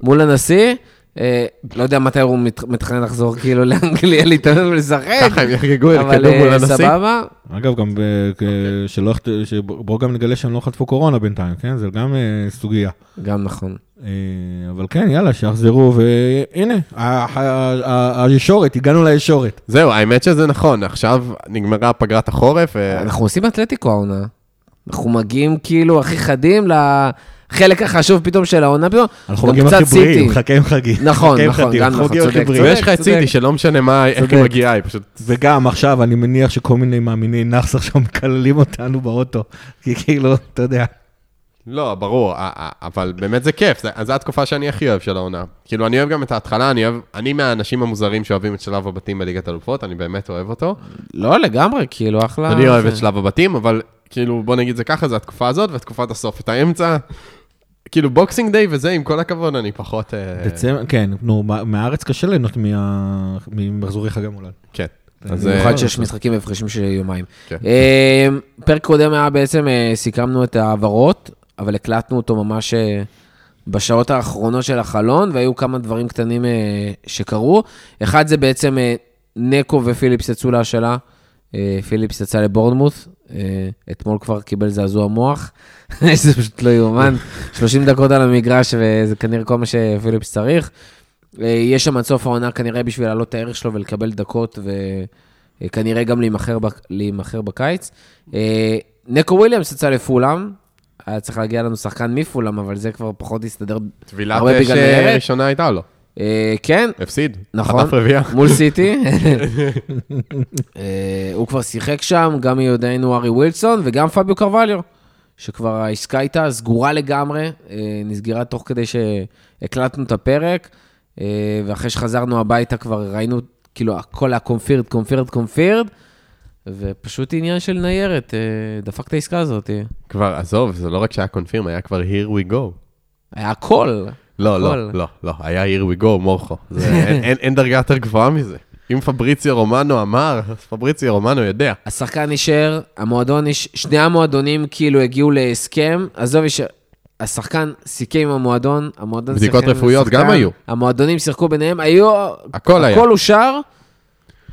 מול הנשיא. אה, לא יודע מתי הוא מת, מתכנן לחזור כאילו לאנגליה להתאמן ולשחק, ככה הם יחגגו, אבל יקדמו מול אה, הנשיא. סבבה. אגב, גם ב- כ- שלא, שבואו גם נגלה שהם לא חטפו קורונה בינתיים, כן? זה גם אה, סוגיה. גם נכון. אה, אבל כן, יאללה, שיחזרו, והנה, הישורת, הגענו לישורת. זהו, האמת שזה נכון, עכשיו נגמרה פגרת החורף, אנחנו עושים אתלטיקו העונה. אנחנו מגיעים כאילו הכי חדים לחלק החשוב פתאום של העונה פתאום. אנחנו גם מגיעים קצת הכי בריאים. מחכה עם חגים. נכון, נכון, גם אנחנו נכון, מגיעים צודק. ויש לך את. סיטי שלא משנה מה, איך. היא מגיעה, היא פשוט... וגם עכשיו, אני מניח שכל מיני מאמיני נאחס עכשיו מקללים אותנו באוטו. כי כאילו, אתה יודע. לא, ברור, אבל באמת זה כיף, זו התקופה שאני הכי אוהב של העונה. כאילו, אני אוהב גם את ההתחלה, אני אוהב, אני מהאנשים המוזרים שאוהבים את שלב הבתים בליגת אלופות, אני באמת אוהב אותו. לא, לגמרי, כאילו, אחלה. אני אוהב. את שלב הבתים, אבל כאילו, בוא נגיד זה ככה, זה התקופה הזאת ותקופת הסוף. את האמצע, כאילו, בוקסינג דיי וזה, עם כל הכבוד, אני פחות... אה, דצמבר, כן, נו, מה- מהארץ קשה ליהנות מה- ממחזורי חג המולד. כן. אז... במיוחד אה, שיש משחקים בהפרשים של יומיים. כן. אה, פרק קודם היה בעצם, אה, סיכמנו את ההעברות, אבל הקלטנו אותו ממש אה, בשעות האחרונות של החלון, והיו כמה דברים קטנים אה, שקרו. אחד זה בעצם אה, נקו ופיליפס יצאו להשאלה. אה, פיליפס יצא לבורנמוט, אה, אתמול כבר קיבל זעזוע מוח, (laughs) זה פשוט לא יאומן, 30 דקות על המגרש וזה כנראה כל מה שפיליפס צריך. אה, יש שם עד סוף העונה כנראה בשביל להעלות את הערך שלו ולקבל דקות וכנראה גם להימכר, בק- להימכר בקיץ. נקו וויליאמס יצא לפולאם, היה צריך להגיע לנו שחקן מפולאם, אבל זה כבר פחות הסתדר. טבילת הרבה אש בגלל אה, ניירת. ראשונה הייתה לו. אה, כן, הפסיד. נכון. חטף רביעייה. מול סיטי. (laughs) אה, הוא כבר שיחק שם, גם מיודענו ארי ווילסון וגם פביו קרווליו, שכבר העסקה הייתה סגורה לגמרי, אה, נסגרה תוך כדי שהקלטנו את הפרק, ואחרי שחזרנו הביתה כבר ראינו, כאילו, הכל היה קונפירד, קונפירד, קונפירד, ופשוט עניין של ניירת, דפק את העסקה הזאת. כבר, עזוב, זה לא רק שהיה קונפירם, היה כבר here we go. היה הכל. לא. לא, לא, לא, היה here we go, מורכו. אין- דרגה יותר גבוהה מזה. אם פבריציו רומנו אמר, אז פבריציו רומנו יודע. השחקן נשאר, המועדון, שני המועדונים כאילו הגיעו להסכם, עזוב. השחקן סיכם עם המועדון, המועדון בדיקות סיכם עם רפואיות השחקן, גם היו. המועדונים שיחקו ביניהם, היו... הכל היה. הכל אושר.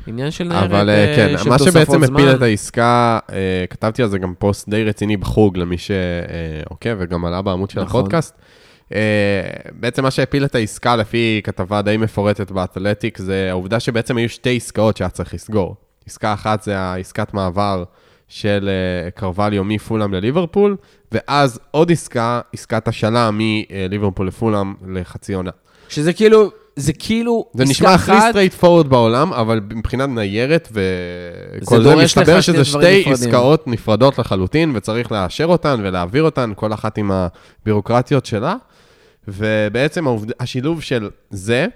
עניין של ניירת אבל אה, כן, של מה שבעצם. הפיל את העסקה, אה, כתבתי על זה גם פוסט די רציני בחוג למי שעוקב וגם עלה בעמוד של נכון. הפודקאסט. אה, בעצם מה שהפיל את העסקה לפי כתבה די מפורטת באתלטיק, זה העובדה שבעצם היו שתי עסקאות שהיה צריך לסגור. עסקה אחת זה העסקת מעבר של אה, קרווליו מפולאם לליברפול, ואז עוד עסקה, עסקת השאלה מליברפול לפולאם לחצי עונה. שזה כאילו, זה כאילו זה נשמע הכי straightforward בעולם, אבל מבחינת ניירת וכל זה, לך מסתבר שזה שתי נפרדים. עסקאות נפרדות לחלוטין, וצריך לאשר אותן ולהעביר אותן, כל אחת עם הבירוקרטיות שלה. ובעצם העובד... השילוב של זה,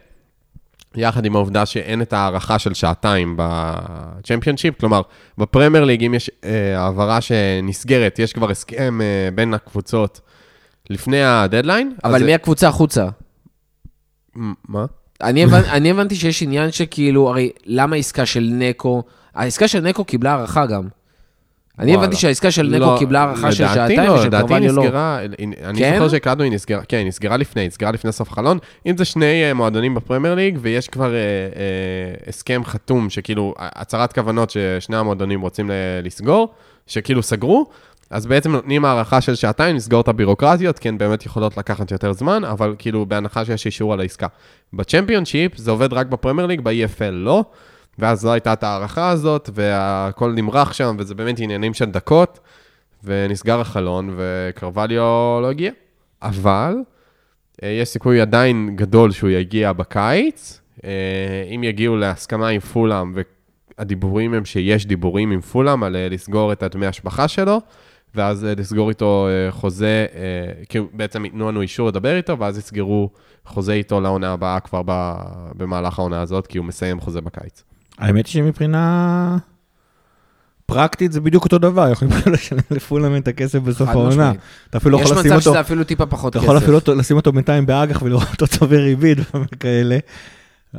יחד עם העובדה שאין את ההערכה של שעתיים בצ'מפיונשיפ, כלומר, בפרמייר ליג, אם יש אה, העברה שנסגרת, יש כבר הסכם אה, בין הקבוצות לפני הדדליין. אבל מי הקבוצה החוצה? מה? אני, הבנ... (laughs) אני הבנתי שיש עניין שכאילו, הרי למה עסקה של נקו, העסקה של נקו קיבלה הערכה גם. אני. הבנתי שהעסקה של נקו לא, קיבלה הערכה של שעתיים לא, ושל קרווליו לא. נסגרה, אני כן? זוכר שהקלטנו, היא נסגרה, כן, היא נסגרה לפני, היא נסגרה לפני סוף החלון. אם זה שני אה, מועדונים בפרמייר ליג, ויש כבר אה, אה, הסכם חתום, שכאילו, הצהרת כוונות ששני המועדונים רוצים לסגור, שכאילו סגרו, אז בעצם נותנים הערכה של שעתיים לסגור את הבירוקרטיות, כי הן באמת יכולות לקחת יותר זמן, אבל כאילו בהנחה שיש אישור על העסקה. בצ'מפיונשיפ זה עובד רק בפרמייר ליג, ב-EFL לא, ואז לא הייתה את ההערכה הזאת, והכל נמרח שם, וזה באמת עניינים של דקות, ונסגר החלון, וקרווליו לא הגיע. אבל אה, יש סיכוי עדיין גדול שהוא יגיע בקיץ. אה, אם יגיעו להסכמה עם פולאם, והדיבורים הם שיש דיבורים עם פולאם על אה, לסגור את הדמי השבחה שלו, ואז לסגור איתו חוזה, כאילו בעצם ייתנו לנו אישור לדבר איתו, ואז יסגרו חוזה איתו לעונה הבאה כבר במהלך העונה הזאת, כי הוא מסיים חוזה בקיץ. האמת היא שמבחינה פרקטית זה בדיוק אותו דבר, יכולים (laughs) לשלם לפולאם את הכסף בסוף העונה. אתה אפילו יש יכול לשים מצב אותו, שזה אפילו טיפה פחות אתה כסף. יכול אפילו לשים אותו בינתיים באג"ח ולראות אותו בריבית (laughs) וכאלה.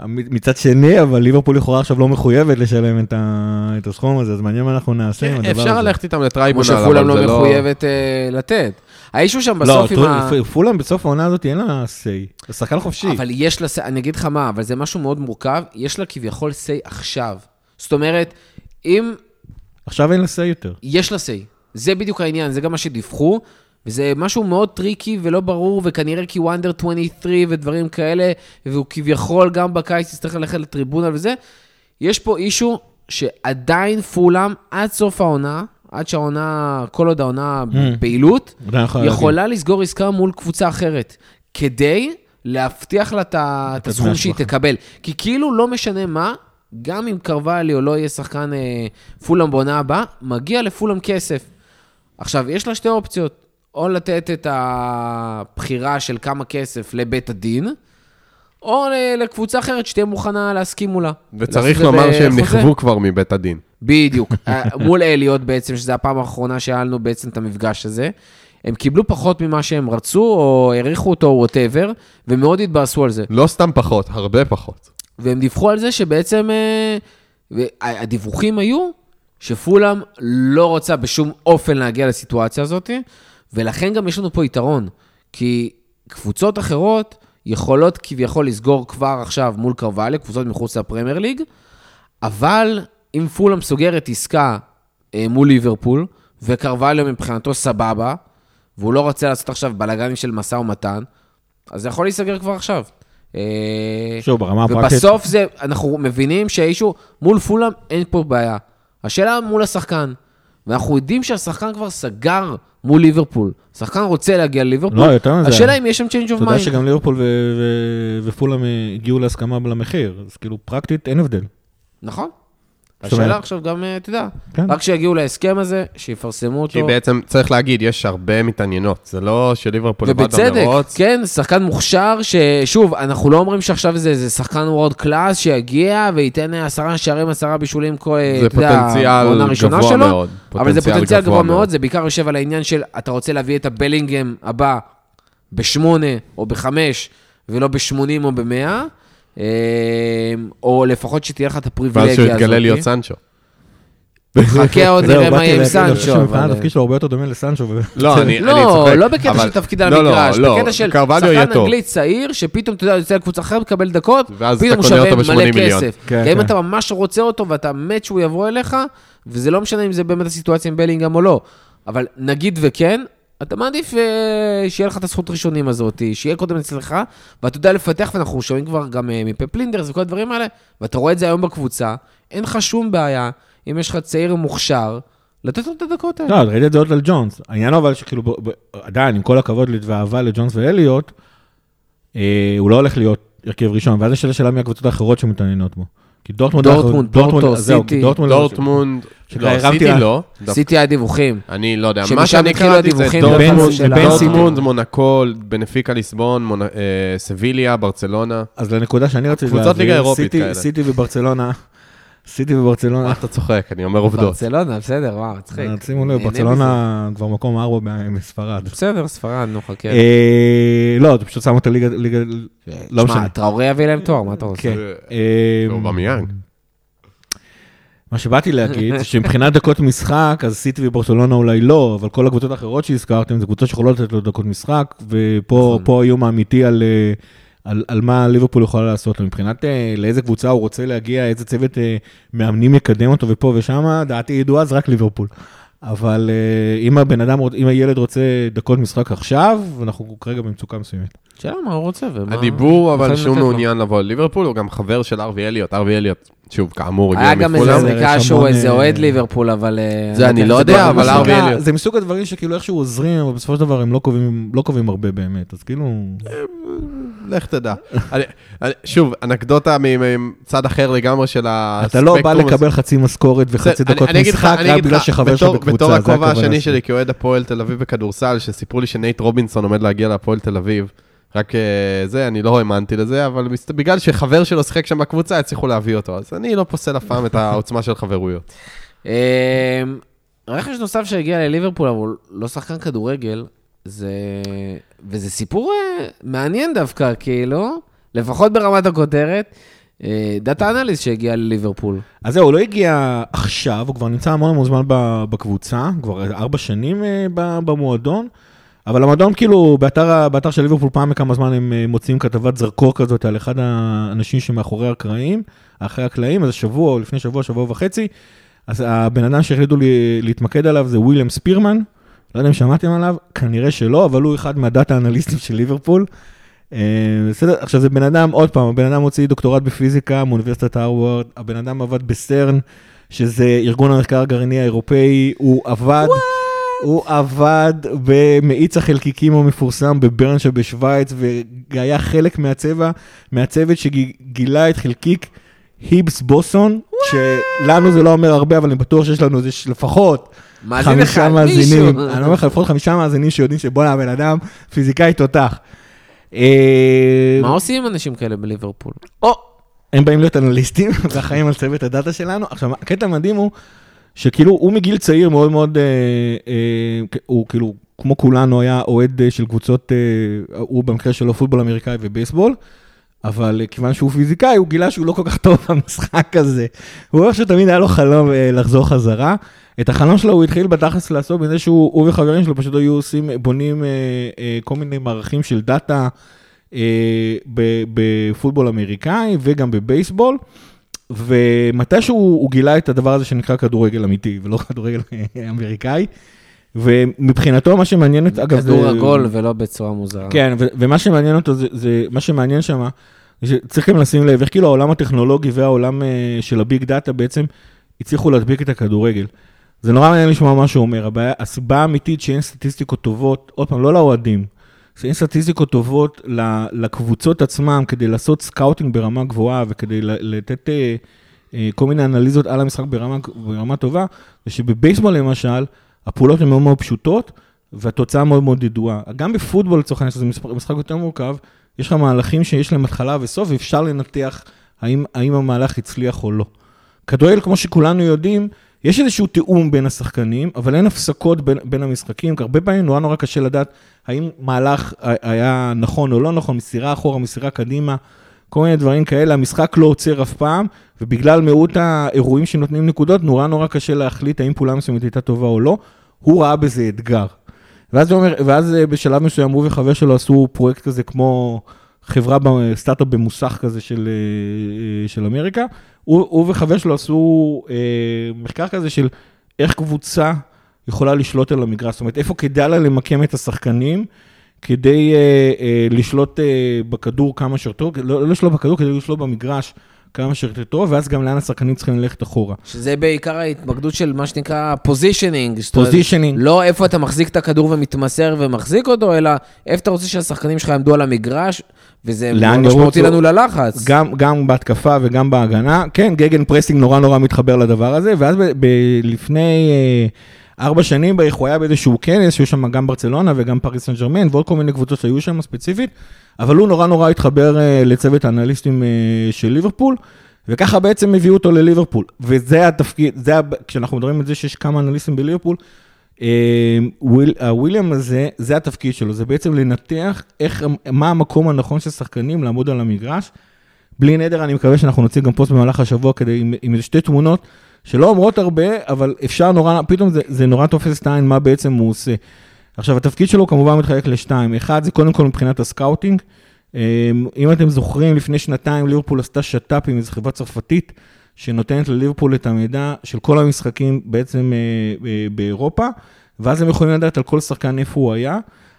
מצד שני, אבל ליברפול לכאורה עכשיו לא מחויבת לשלם את ה- את הסכום הזה, אז מעניין מה אנחנו נעשה עם הדבר הזה. כן, אפשר ללכת איתם כמו לטרייבונל, אבל זה לא לא... מחויבת אה, לתת. האישו שם לא, בסוף עם ה... טר- פולאם בסוף העונה הזאת אין לה say, זה שחקן חופשי. אבל יש לה, אני אגיד לך מה, אבל זה משהו מאוד מורכב, יש לה כביכול say עכשיו. זאת אומרת, אם עכשיו אין לה say יותר. יש לה say, זה בדיוק העניין, זה גם מה שדיווחו, וזה משהו מאוד טריקי ולא ברור, וכנראה כי הוא under 23 ודברים כאלה, והוא כביכול גם בקיץ יצטרך ללכת לטריבונל וזה. יש פה אישו שעדיין פולאם, עד סוף העונה, עד שהעונה, כל עוד העונה בפעילות, עדיין יכולה לסגור עסקה מול קבוצה אחרת, כדי להבטיח לה את הסכום שהיא. תקבל. כי כאילו לא משנה מה, גם אם קרווליו לא יהיה שחקן אה, פולאם בעונה הבאה, מגיע לפולאם כסף. עכשיו, יש לה שתי אופציות, או לתת את הבחירה של כמה כסף לבית הדין, או לקבוצה אחרת שתהיה מוכנה להסכים מולה. וצריך לומר שהם. נכוו כבר מבית הדין. בדיוק. אה, מול אליוט בעצם, שזו הפעם האחרונה שהיה לנו בעצם את המפגש הזה. הם קיבלו פחות ממה שהם רצו, או העריכו אותו, whatever, ומאוד התבאסו על זה. לא סתם פחות, הרבה פחות. והם דיווחו על זה שבעצם, אה, הדיווחים היו שפולאם לא רוצה בשום אופן להגיע לסיטואציה הזאת, ולכן גם יש לנו פה יתרון. כי קבוצות אחרות יכולות כביכול לסגור כבר עכשיו מול קרווליו, קבוצות מחוץ לפרמייר ליג, אבל אם פולאם סוגרת עסקה אה, מול ליברפול, וקרווליו מבחינתו סבבה, והוא לא רוצה לעשות עכשיו בלאגנים של משא ומתן, אז זה יכול להיסגר כבר עכשיו. אה, שוב, ברמה הפרקטית, ובסוף זה, אנחנו מבינים שהאישו, מול פולאם אין פה בעיה. השאלה מול השחקן. ואנחנו יודעים שהשחקן כבר סגר מול ליברפול. השחקן רוצה להגיע לליברפול. לא, יותר מזה. השאלה אם יש שם change of אתה יודע mind. שגם ליברפול ופולאם הגיעו להסכמה למחיר, אז כאילו פרקטית אין הבדל. נכון. השאלה עכשיו גם, אה, אתה יודע, כן. רק כשיגיעו להסכם הזה, שיפרסמו אותו. כי בעצם, צריך להגיד, יש הרבה מתעניינות. זה לא שליברפול לבד ובצדק, במרוץ. כן, שחקן מוכשר, ששוב, אנחנו לא אומרים שעכשיו זה, זה שחקן וורד קלאס שיגיע וייתן אה, עשרה שערים, עשרה בישולים כל, אה, אתה יודע, פוטנציאל בעונה הראשונה גבוה שלו. מאוד. אבל זה פוטנציאל גבוה מאוד, זה בעיקר יושב על העניין של אתה רוצה להביא את הבלינגהם הבא בשמונה או בחמש, ולא בשמונים או במאה, אה, או לפחות שתהיה לך את הפריבילגיה ואז הזאת. שהוא יתגלה להיות סנצ'ו. חכה עוד נראה מה יהיה עם סנצ'ו. התפקיד שלו הרבה יותר דומה לסנצ'ו. ו- לא, אני אני לא, צוחק. לא בקטע אבל- של תפקיד על לא, לא, המגרש, לא, בקטע של שחקן. אנגלי צעיר, שפתאום, אתה יודע, יוצא לקבוצה אחרת, מקבל דקות, ואז פתאום הוא שווה מלא ב-80 מיליון. כסף. כן, גם אם כן. אתה ממש רוצה אותו ואתה מת שהוא יבוא אליך, וזה לא משנה אם זה באמת הסיטואציה עם בלינגהם או לא, אבל נגיד וכן, אתה מעדיף אה, שיהיה לך את הזכות ראשונים הזאת, שיהיה קודם אצלך, ואתה יודע לפתח, ואנחנו שומעים כבר גם אה, מפפ לינדרס וכל הדברים האלה, ואתה רואה את זה היום בקבוצה, אין לך שום בעיה, אם יש לך צעיר מוכשר, לתת לו את הדקות האלה. לא, ראיתי את זה עוד על ג'ונס. העניין אבל שכאילו, עדיין, עם כל הכבוד ואהבה לג'ונס ואליוט, אה, הוא לא הולך להיות הרכב ראשון, ואז יש את השאלה מי הקבוצות האחרות שמתעניינות בו. כי דורטמונד... דורטמונד, פורטו, זהו, סיטי. דורטמונד... דורטמונד, לא, סיטי לא. עשיתי היה דיווחים. אני לא יודע, מה שאני קראתי זה דורטמונד, דורטמונד, סיטי. מונקו, בנפיקה ליסבון, אה, סביליה, ברצלונה. אז לנקודה שאני רציתי קבוצות ליגה אירופית סיטי- כאלה. סיטי וברצלונה, סיטי וברצלונה, מה אתה צוחק? אני אומר עובדות. ברצלונה, בסדר, וואו, מצחיק. אה, שימו לב, ברצלונה כבר מקום ארבע. מזה. בסדר, ספרד, נו, חכה. אה, לא, זה פשוט שם אותה ליגה, ליגה- לא משנה. שמע, טראורי יביא להם תואר, מה אתה רוצה? כן. אה. מה שבאתי להגיד, זה (laughs) שמבחינת דקות משחק, אז סיטי וברצלונה אולי לא, אבל כל הקבוצות האחרות שהזכרתם, זה קבוצות שיכולות לתת לו דקות משחק, ופה נכון. האיום האמיתי על, אה, על, על מה ליברפול יכולה לעשות לו. מבחינת אה, לאיזה קבוצה הוא רוצה להגיע, איזה צוות אה, מאמנים יקדם אותו ופה ושם, דעתי ידועה, זה רק ליברפול. אבל אה, אם הבן אדם, אם הילד רוצה דקות משחק עכשיו, אנחנו כרגע במצוקה מסוימת. שאלה מה הוא רוצה ומה... הדיבור אבל שהוא לתת לו. מעוניין לבוא לליברפול, הוא גם חבר של ארווי אליוט. ארווי אליוט, שוב, כאמור, היה הגיע גם איזה מפולאם. זה זריקה שהוא איזה אוהד ליברפול, אבל... זה אני לא יודע, אבל ארווי אליוט. זה מסוג הדברים שכאילו איכשהו עוזרים, אבל בסופו של דבר הם לא קובעים, לא קובעים הרבה באמת, אז כאילו... לך תדע. אני- אני- שוב, אנקדוטה מצד אחר לגמרי של אתה לא בא הספקטרום. לקבל חצי משכורת וחצי דקות אני אגיד לך- משחק רק בגלל שחבר שלך בקבוצה, בתור זה הכובע השני שלי. כאוהד הפועל תל אביב בכדורסל, שסיפרו לי שנייט רובינסון עומד להגיע להפועל תל אביב. רק אה, זה, אני לא האמנתי לזה, אבל בגלל שחבר שלו שיחק שם בקבוצה, הצליחו להביא אותו. אז אני לא פוסל אף פעם את העוצמה של חברויות. אמ, רכש נוסף שהגיע לליברפול, אבל לא שחקן כדורגל, זה... וזה סיפור אה, מעניין דווקא, כאילו, לפחות ברמת הכותרת. דאטה אנליסט שהגיע לליברפול. אז זהו, הוא לא הגיע עכשיו, הוא כבר נמצא המון המון זמן בקבוצה, כבר ארבע שנים אה, במועדון, אבל המועדון כאילו, באתר, באתר של ליברפול פעם בכמה זמן הם אה, מוציאים כתבת זרקור כזאת על אחד האנשים שמאחורי הקרעים, אחרי הקלעים, אז שבוע לפני שבוע, שבוע וחצי, אז הבן אדם שהחליטו לי, להתמקד עליו זה וויליאם ספירמן, לא יודע אם שמעתם עליו, כנראה שלא, אבל הוא אחד מהדאטה אנליסטים של ליברפול. אה, בסדר, עכשיו זה בן אדם, עוד פעם, הבן אדם הוציא דוקטורט בפיזיקה מאוניברסיטת הרווארד, הבן אדם עבד בסרן, שזה ארגון המחקר הגרעיני האירופאי, הוא עבד, הוא עבד במאיץ החלקיקים המפורסם בברן שבשוויץ, והיה חלק מהצבע, מהצוות שגילה את חלקיק היבס בוסון, שלנו זה לא אומר הרבה, אבל אני בטוח שיש לנו איזה לפחות מאזין חמישה אחד, מאזינים, מישהו. אני אומר לך, לפחות חמישה מאזינים שיודעים שבואנה, הבן אדם פיזיקאי תותח. אה, מה עושים עם אנשים כאלה בליברפול? או, הם באים להיות אנליסטים (laughs) ואחראים על צוות הדאטה שלנו. עכשיו, הקטע המדהים הוא שכאילו הוא מגיל צעיר מאוד מאוד, אה, אה, הוא כאילו, כמו כולנו, היה אוהד של קבוצות, אה, הוא במקרה שלו פוטבול אמריקאי ובייסבול. אבל כיוון שהוא פיזיקאי, הוא גילה שהוא לא כל כך טוב במשחק הזה. הוא אומר שתמיד היה לו חלום לחזור חזרה. את החלום שלו הוא התחיל בתכלס לעשות בזה שהוא הוא וחברים שלו פשוט היו עושים, בונים אה, אה, כל מיני מערכים של דאטה אה, בפוטבול אמריקאי וגם בבייסבול. ומתישהו הוא גילה את הדבר הזה שנקרא כדורגל אמיתי ולא (laughs) כדורגל אמריקאי. ומבחינתו מה שמעניין את, אגב, כדור זה- עגול ולא בצורה מוזרה. כן, ו- ומה שמעניין אותו, זה, זה מה שמעניין שם, שצריך גם לשים לב, איך כאילו העולם הטכנולוגי והעולם אה, של ה big data בעצם הצליחו להדביק את הכדורגל. זה נורא מעניין לשמוע מה שהוא אומר, הבעיה, הסיבה האמיתית שאין סטטיסטיקות טובות, עוד פעם, לא לאוהדים, שאין סטטיסטיקות טובות לקבוצות עצמם כדי לעשות סקאוטינג ברמה גבוהה וכדי לתת אה, אה, כל מיני אנליזות על המשחק ברמה, ברמה טובה, זה שבבייסבול למשל, הפעולות הן מאוד מאוד פשוטות, והתוצאה מאוד מאוד ידועה. גם בפוטבול לצורך העניין, שזה משחק יותר מורכב, יש לך מהלכים שיש להם התחלה וסוף, ואפשר לנתח האם, האם המהלך הצליח או לא. כדורגל, כמו שכולנו יודעים, יש איזשהו תיאום בין השחקנים, אבל אין הפסקות בין, בין המשחקים, כי הרבה פעמים נורא נורא קשה לדעת האם מהלך היה נכון או לא נכון, מסירה אחורה, מסירה קדימה. כל מיני דברים כאלה, המשחק לא עוצר אף פעם, ובגלל מיעוט האירועים שנותנים נקודות, נורא נורא קשה להחליט האם פעולה מסוימת הייתה טובה או לא. הוא ראה בזה אתגר. ואז, אומר, ואז אה, בשלב מסוים הוא וחבר שלו עשו פרויקט כזה כמו חברה, סטארט-אפ במוסך כזה של, אה, אה, של אמריקה. הוא, הוא וחבר שלו עשו אה, מחקר כזה של איך קבוצה יכולה לשלוט על המגרש, זאת אומרת, איפה כדאי לה למקם את השחקנים כדי אה, אה, לשלוט אה, בכדור כמה שיותר, לא, לא לשלוט בכדור, כדי לשלוט במגרש כמה שיותר טוב, ואז גם לאן השחקנים צריכים ללכת אחורה. שזה בעיקר ההתמקדות של מה שנקרא positioning. positioning. לא איפה אתה מחזיק את הכדור ומתמסר ומחזיק אותו, אלא איפה אתה רוצה שהשחקנים שלך יעמדו על המגרש, וזה משמעותי? לנו ללחץ. גם, גם בהתקפה וגם בהגנה. כן, gegenpressing נורא נורא מתחבר לדבר הזה, ואז ב, ב, לפני אה, ארבע שנים בערך הוא היה באיזשהו כנס, שהיו שם גם ברצלונה וגם פריס סן ג'רמן, ועוד כל מיני קבוצות שהיו שם ספציפית, אבל הוא נורא נורא התחבר אה, לצוות האנליסטים אה, של ליברפול, וככה בעצם הביאו אותו לליברפול. וזה התפקיד, זה, כשאנחנו מדברים על זה שיש כמה אנליסטים בליברפול, אה, וויל, הוויליאם הזה, זה התפקיד שלו, זה בעצם לנתח איך, מה המקום הנכון של שחקנים לעמוד על המגרש. בלי נדר, אני מקווה שאנחנו נוציא גם פוסט במהלך השבוע כדי, עם, עם שתי תמונות שלא אומרות הרבה, אבל אפשר נורא, פתאום זה, זה נורא תופס את העין מה בעצם הוא עושה. עכשיו, התפקיד שלו כמובן מתחלק לשתיים. אחד, זה קודם כל מבחינת הסקאוטינג. אה, אם אתם זוכרים, לפני שנתיים ליברפול עשתה שת"פ עם איזו חברה צרפתית, שנותנת לליברפול את המידע של כל המשחקים בעצם אה, אה, באירופה, ואז הם יכולים לדעת על כל שחקן איפה הוא היה.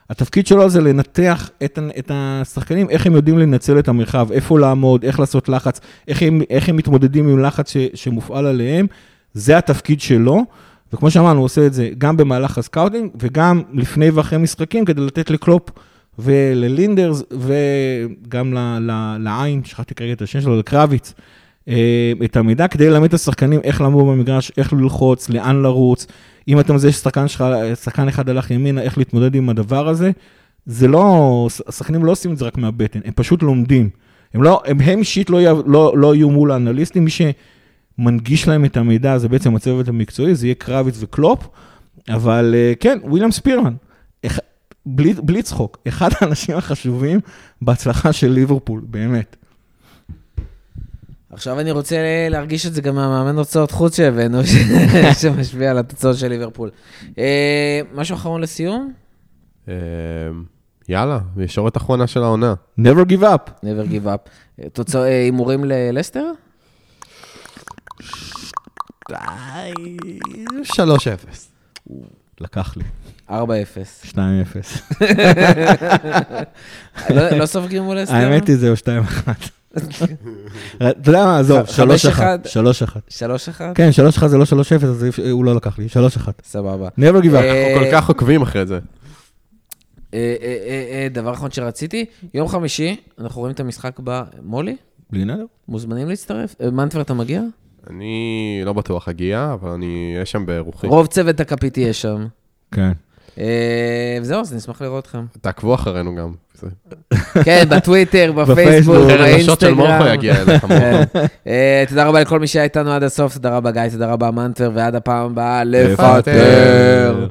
התפקיד שלו זה לנתח את, את השחקנים, איך הם יודעים לנצל את המרחב, איפה לעמוד, איך לעשות לחץ, איך הם, איך הם מתמודדים עם לחץ ש, שמופעל עליהם, זה התפקיד שלו. וכמו שאמרנו, הוא עושה את זה גם במהלך הסקאוטינג וגם לפני ואחרי משחקים, כדי לתת לקלופ וללינדרס וגם ל, ל, לאה, שכחתי כרגע את השם שלו, לקרביץ, אה, את המידע כדי ללמד את השחקנים איך לעמוד במגרש, איך ללחוץ, לאן לרוץ. אם אתה מזהה ששחקן שלך, שחקן אחד הלך ימינה, איך להתמודד עם הדבר הזה. זה לא, השחקנים לא עושים את זה רק מהבטן, הם פשוט לומדים. הם לא, הם, הם אישית לא, לא, לא יהיו מול האנליסטים, מי שמנגיש להם את המידע זה בעצם הצוות המקצועי, זה יהיה קרביץ וקלופ, אבל אה, כן, וויליאם ספירמן, בלי, בלי צחוק, אחד האנשים החשובים בהצלחה של ליברפול, באמת. עכשיו אני רוצה להרגיש את זה גם מהמאמן הוצאות חוץ שהבאנו, (laughs) שמשפיע על התוצאות של ליברפול. אה, משהו אחרון לסיום? אה, יאללה, ישורת אחרונה של העונה. never give up. never give up. אה, תוצאות, הימורים ללסטר? 3-0. לקח לי, 4-0. 2-0. (laughs) לא לא סופגים מול לסטר? האמת היא זהו 2-1. אתה יודע מה, עזוב, ח- חמש 3-1. אחד. 3-1. 3-1? כן, 3-1 זה לא 3-0, אז הוא לא לקח לי, 3-1. סבבה. never give up. אה, אנחנו כל כך עוקבים אחרי זה. אה, אה, אה, אה, דבר אחרון שרציתי, יום חמישי, אנחנו רואים את המשחק במולי, בלי נדר. מוזמנים להצטרף. אה, מנטבר, אתה מגיע? אני לא בטוח אגיע, אבל אני אהיה שם ברוחי. רוב צוות הכפית יהיה שם. כן. אה, וזהו, אז נשמח לראות אתכם. תעקבו אחרינו גם. כן, בטוויטר, (laughs) בפייסבוק, מורכו באינסטגרם. (laughs) כן. אה, תודה רבה לכל מי שהיה איתנו עד הסוף, תודה רבה גיא, תודה רבה מנטבר, ועד הפעם הבאה. לפטר.